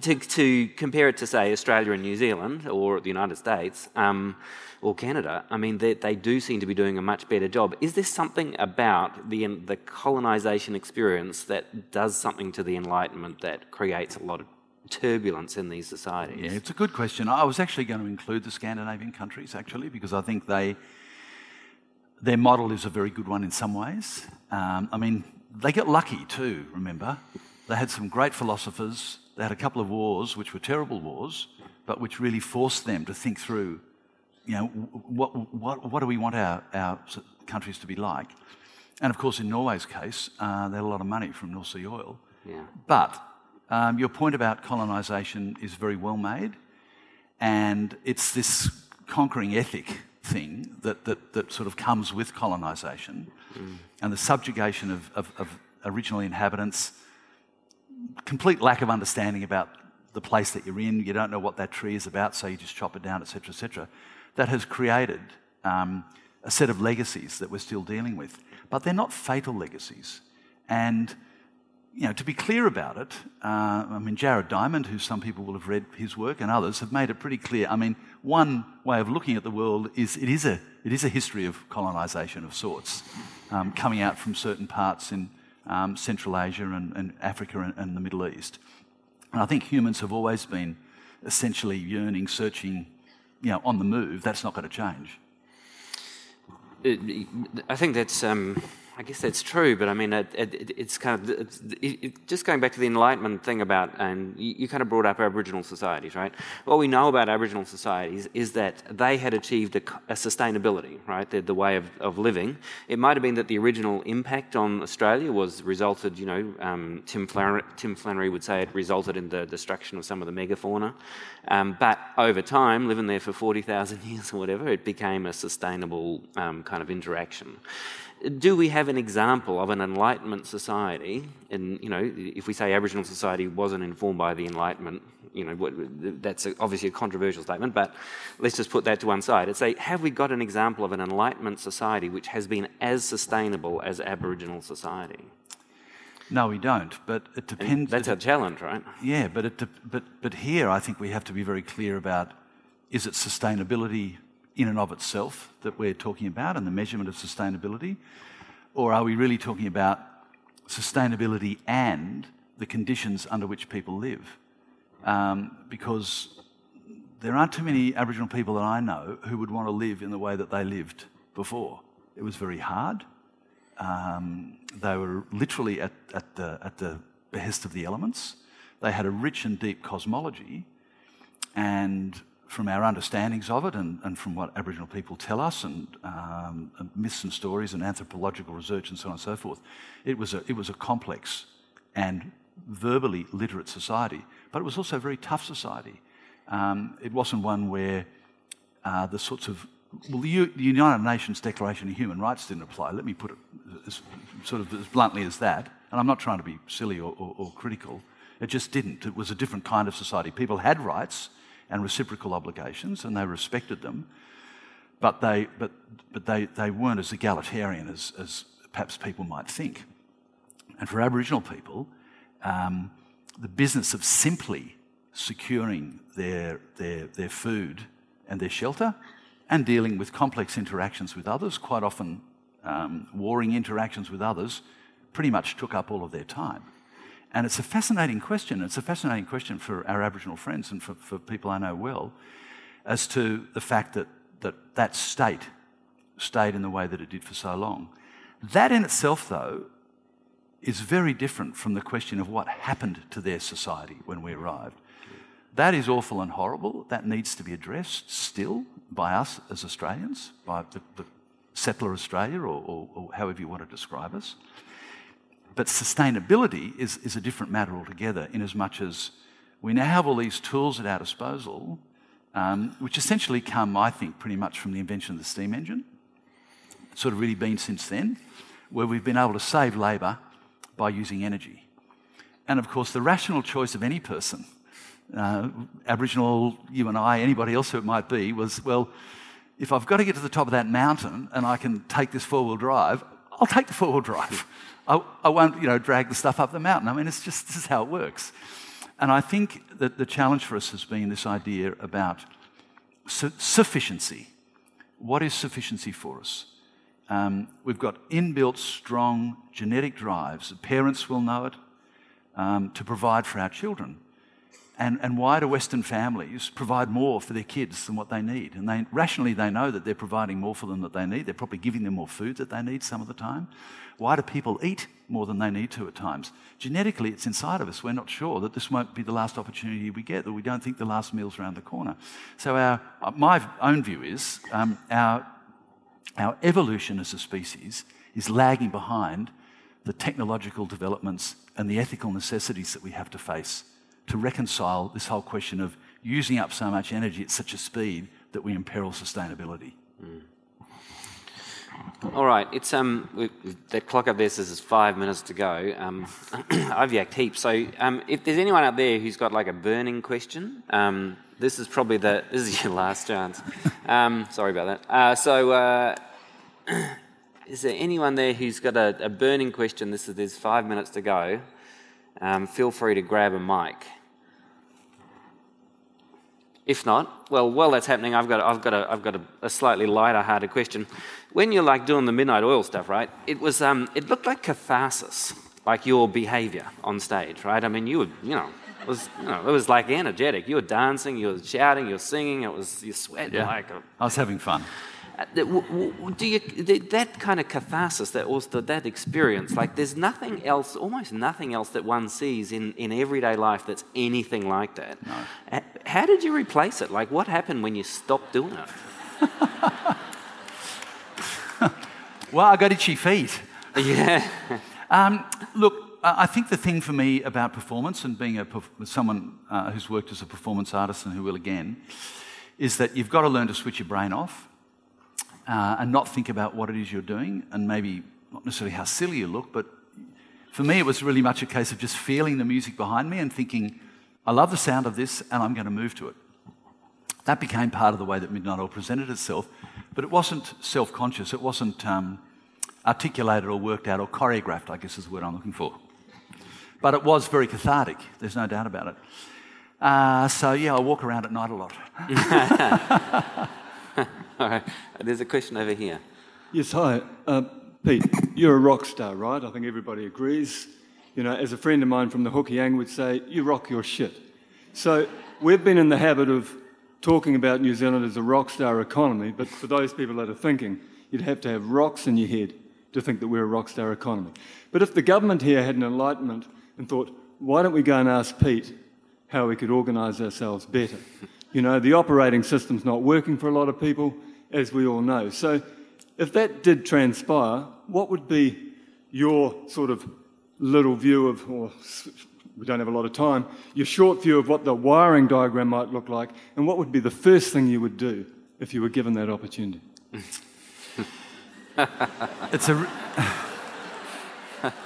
to, to compare it to, say, Australia and New Zealand or the United States um, or Canada, I mean, they, they, do seem to be doing a much better job. Is there something about the, the colonisation experience that does something to the Enlightenment that creates a lot of turbulence in these societies? Yeah, it's a good question. I was actually going to include the Scandinavian countries, actually, because I think they, their model is a very good one in some ways. Um, I mean, they get lucky too, remember? They had some great philosophers they had a couple of wars, which were terrible wars, but which really forced them to think through, you know, what, what, what do we want our, our countries to be like? And of course, in Norway's case, uh, they had a lot of money from North Sea oil. Yeah. But um, your point about colonisation is very well made, and it's this conquering ethic thing that, that, that sort of comes with colonisation mm. and the subjugation of, of, of original inhabitants, complete lack of understanding about the place that you're in, you don't know what that tree is about, so you just chop it down, etc., etc. That has created um, a set of legacies that we're still dealing with. But they're not fatal legacies. And you know, to be clear about it, uh, I mean, Jared Diamond, who some people will have read his work, and others have made it pretty clear. I mean, one way of looking at the world is it is a, it is a history of colonisation of sorts, um, coming out from certain parts in um, Central Asia and, and Africa and, and, the Middle East. And I think humans have always been essentially yearning, searching, you know, on the move. That's not going to change. I think that's. Um I guess that's true, but I mean, it, it, it's kind of it's, it, just going back to the Enlightenment thing about, and you, you, kind of brought up Aboriginal societies, right? What we know about Aboriginal societies is that they had achieved a, a sustainability, right? The, the way of, of, living. It might have been that the original impact on Australia was resulted, you know, um, Tim, Flannery, Tim, Flannery, would say it resulted in the destruction of some of the megafauna. Um, but over time, living there for 40,000 years or whatever, it became a sustainable um, kind of interaction do we have an example of an Enlightenment society? And you know, if we say Aboriginal society wasn't informed by the Enlightenment, you know, that's obviously a controversial statement. But let's just put that to one side and say, have we got an example of an Enlightenment society which has been as sustainable as Aboriginal society? No, we don't. But it depends. And that's a challenge, right? Yeah, but it de- but but here I think we have to be very clear about: is it sustainability in and of itself that we're talking about and the measurement of sustainability? Or are we really talking about sustainability and the conditions under which people live? Um, because there aren't too many Aboriginal people that I know who would want to live in the way that they lived before. It was very hard. Um, they were literally at, at, the, at the behest of the elements. They had a rich and deep cosmology, and from our understandings of it and, and from what Aboriginal people tell us and, um, and, myths and stories and anthropological research and so on and so forth, it was a, it was a complex and verbally literate society, but it was also a very tough society. Um, it wasn't one where uh, the sorts of well, the, United Nations Declaration of Human Rights didn't apply. Let me put it as, sort of as bluntly as that. And I'm not trying to be silly or, or, or critical. It just didn't. It was a different kind of society. People had rights, and reciprocal obligations, and they respected them, but they, but, but they, they weren't as egalitarian as, as perhaps people might think. And for Aboriginal people, um, the business of simply securing their, their, their food and their shelter and dealing with complex interactions with others, quite often um, warring interactions with others, pretty much took up all of their time. And it's a fascinating question. It's a fascinating question for our Aboriginal friends and for, for people I know well as to the fact that, that that state stayed in the way that it did for so long. That in itself, though, is very different from the question of what happened to their society when we arrived. That is awful and horrible. That needs to be addressed still by us as Australians, by the, the settler Australia, or, or, or however you want to describe us. But sustainability is, is a different matter altogether, in as much as we now have all these tools at our disposal, um, which essentially come, I think, pretty much from the invention of the steam engine. It's sort of really been since then, where we've been able to save labour by using energy. And of course, the rational choice of any person, uh, Aboriginal, you and I, anybody else who it might be, was well, if I've got to get to the top of that mountain and I can take this four wheel drive, I'll take the four wheel drive. I, I won't, you know, drag the stuff up the mountain. I mean, it's just this is how it works. And I think that the challenge for us has been this idea about su- sufficiency. What is sufficiency for us? Um, we've got inbuilt, strong genetic drives. Parents will know it um, to provide for our children. And, and why do Western families provide more for their kids than what they need? And they, rationally, they know that they're providing more for them than they need. They're probably giving them more food that they need some of the time. Why do people eat more than they need to at times? Genetically, it's inside of us. We're not sure that this won't be the last opportunity we get, that we don't think the last meal's around the corner. So, our, my own view is um, our, our evolution as a species is lagging behind the technological developments and the ethical necessities that we have to face to reconcile this whole question of using up so much energy at such a speed that we imperil sustainability. Mm. All right, it's um the clock up there says five minutes to go. Um, I've yacked heaps. So um, if there's anyone out there who's got like a burning question, um, this is probably the this is your last chance. Um, sorry about that. Uh, so uh, is there anyone there who's got a, a, burning question? This is there's five minutes to go. Um, feel free to grab a mic. If not, well, while that's happening, I've got, I've got, a, I've got a, a slightly lighter hearted question. When you're like doing the midnight oil stuff, right? It was, um, it looked like catharsis, like your behaviour on stage, right? I mean, you were, you know, it was, you know, it was like energetic. You were dancing, you were shouting, you were singing. It was you sweat yeah. like. A, I was having fun. Do you that kind of catharsis that also that experience like there's nothing else almost nothing else that one sees in, in everyday life that's anything like that. No. how did you replace it? Like what happened when you stopped doing it? Well i got itchy feet. Yeah. Um, look i think the thing for me about performance and being a, someone uh, who's worked as a performance artist and who will again is that you've got to learn to switch your brain off uh, and not think about what it is you're doing and maybe not necessarily how silly you look, but for me, it was really much a case of just feeling the music behind me and thinking, I love the sound of this and I'm going to move to it. That became part of the way that Midnight Oil presented itself, but it wasn't self conscious, it wasn't um, articulated or worked out or choreographed, I guess is the word I'm looking for. But it was very cathartic, there's no doubt about it. Uh, so, yeah, I walk around at night a lot. There's a question over here. Yes, hi. Uh, Pete, you're a rock star, right? I think everybody agrees. You know, as a friend of mine from the Hookien would say, you rock your shit. So we've been in the habit of talking about New Zealand as a rock star economy, but for those people that are thinking, you'd have to have rocks in your head to think that we're a rock star economy. But if the government here had an enlightenment and thought, why don't we go and ask Pete how we could organise ourselves better? You know, the operating system's not working for a lot of people, as we all know. So, if that did transpire, what would be your sort of little view of, or we don't have a lot of time, your short view of what the wiring diagram might look like, and what would be the first thing you would do if you were given that opportunity? it's a.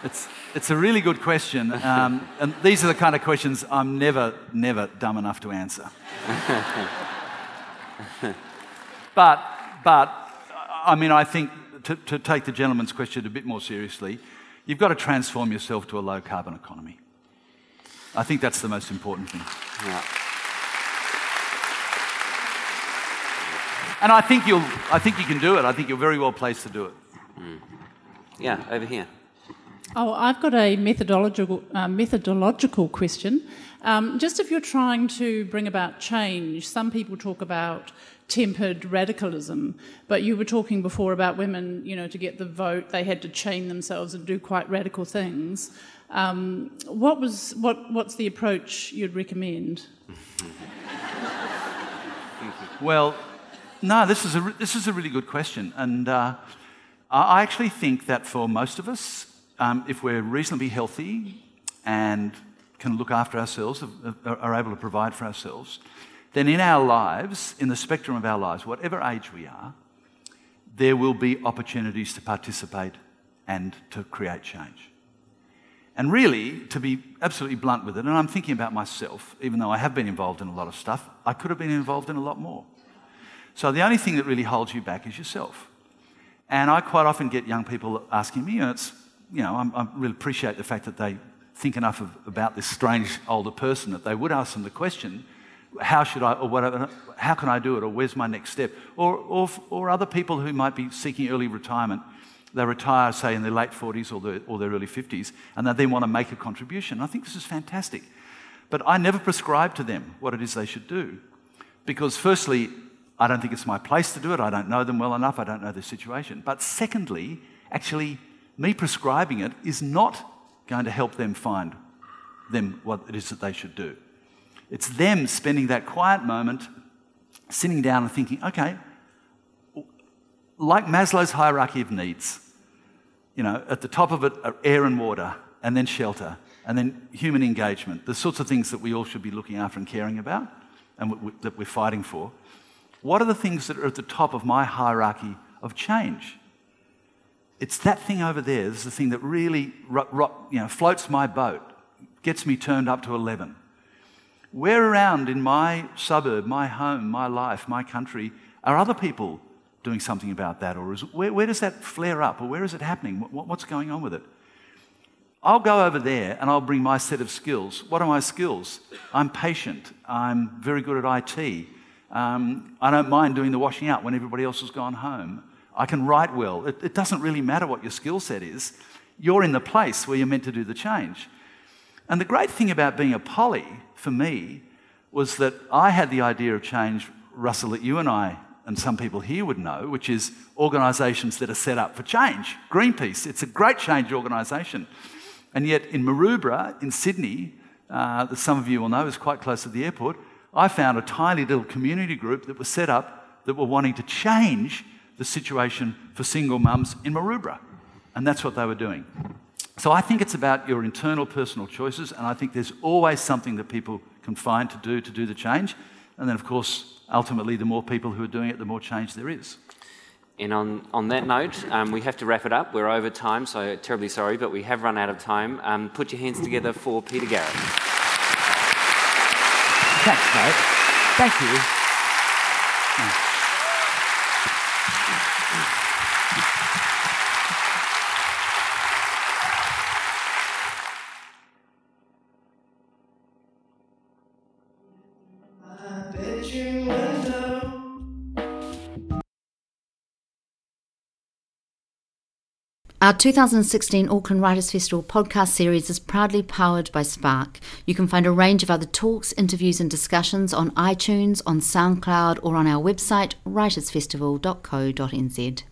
it's, it's a really good question. Um, and these are the kind of questions I'm never, never dumb enough to answer. but, but, I mean, I think to, to take the gentleman's question a bit more seriously, you've got to transform yourself to a low carbon economy. I think that's the most important thing. Yeah. And I think you'll, I think you can do it. I think you're very well placed to do it. Mm. Yeah, over here. Oh, I've got a methodological, uh, methodological question. Um, just if you're trying to bring about change, some people talk about tempered radicalism, but you were talking before about women, you know, to get the vote, they had to chain themselves and do quite radical things. Um, what was, what, what's the approach you'd recommend? well, no, this is a, this is a really good question. And uh, I actually think that for most of us, um, if we're reasonably healthy and can look after ourselves, are able to provide for ourselves, then in our lives, in the spectrum of our lives, whatever age we are, there will be opportunities to participate and to create change. And really, to be absolutely blunt with it, and I'm thinking about myself, even though I have been involved in a lot of stuff, I could have been involved in a lot more. So the only thing that really holds you back is yourself. And I quite often get young people asking me, and it's you know, I'm, i really appreciate the fact that they think enough of, about this strange older person that they would ask them the question, how should I, or whatever, how can I do it, or where's my next step? Or, or, or other people who might be seeking early retirement. They retire, say, in their late 40s or their, or their early 50s, and they then want to make a contribution. I think this is fantastic. But I never prescribe to them what it is they should do. Because, firstly, I don't think it's my place to do it. I don't know them well enough. I don't know their situation. But secondly, actually, me prescribing it is not going to help them find them what it is that they should do. It's them spending that quiet moment, sitting down and thinking, okay, like Maslow's hierarchy of needs, you know, at the top of it are air and water, and then shelter, and then human engagement, the sorts of things that we all should be looking after and caring about and that we're fighting for. What are the things that are at the top of my hierarchy of change? It's that thing over there. This is the thing that really ro- ro- you know, floats my boat, gets me turned up to 11. Where around in my suburb, my home, my life, my country are other people doing something about that? Or is, where, where does that flare up? Or where is it happening? What, what's going on with it? I'll go over there and I'll bring my set of skills. What are my skills? I'm patient. I'm very good at IT. Um, I don't mind doing the washing out when everybody else has gone home. I can write well. It, it doesn't really matter what your skill set is. You're in the place where you're meant to do the change. And the great thing about being a poly for me was that I had the idea of change, Russell, that you and I and some people here would know, which is organisations that are set up for change. Greenpeace, it's a great change organisation. And yet in Maroubra, in Sydney, uh, that some of you will know is quite close to the airport, I found a tiny little community group that was set up that were wanting to change the situation for single mums in Maroubra. And that's what they were doing. So I think it's about your internal personal choices, and I think there's always something that people can find to do to do the change. And then, of course, ultimately, the more people who are doing it, the more change there is. And on, on that note, um, we have to wrap it up. We're over time, so terribly sorry, but we have run out of time. Um, put your hands together for Peter Garrett. Thanks, mate. Thank you. Our 2016 Auckland Writers Festival podcast series is proudly powered by Spark. You can find a range of other talks, interviews, and discussions on iTunes, on SoundCloud, or on our website, writersfestival.co.nz.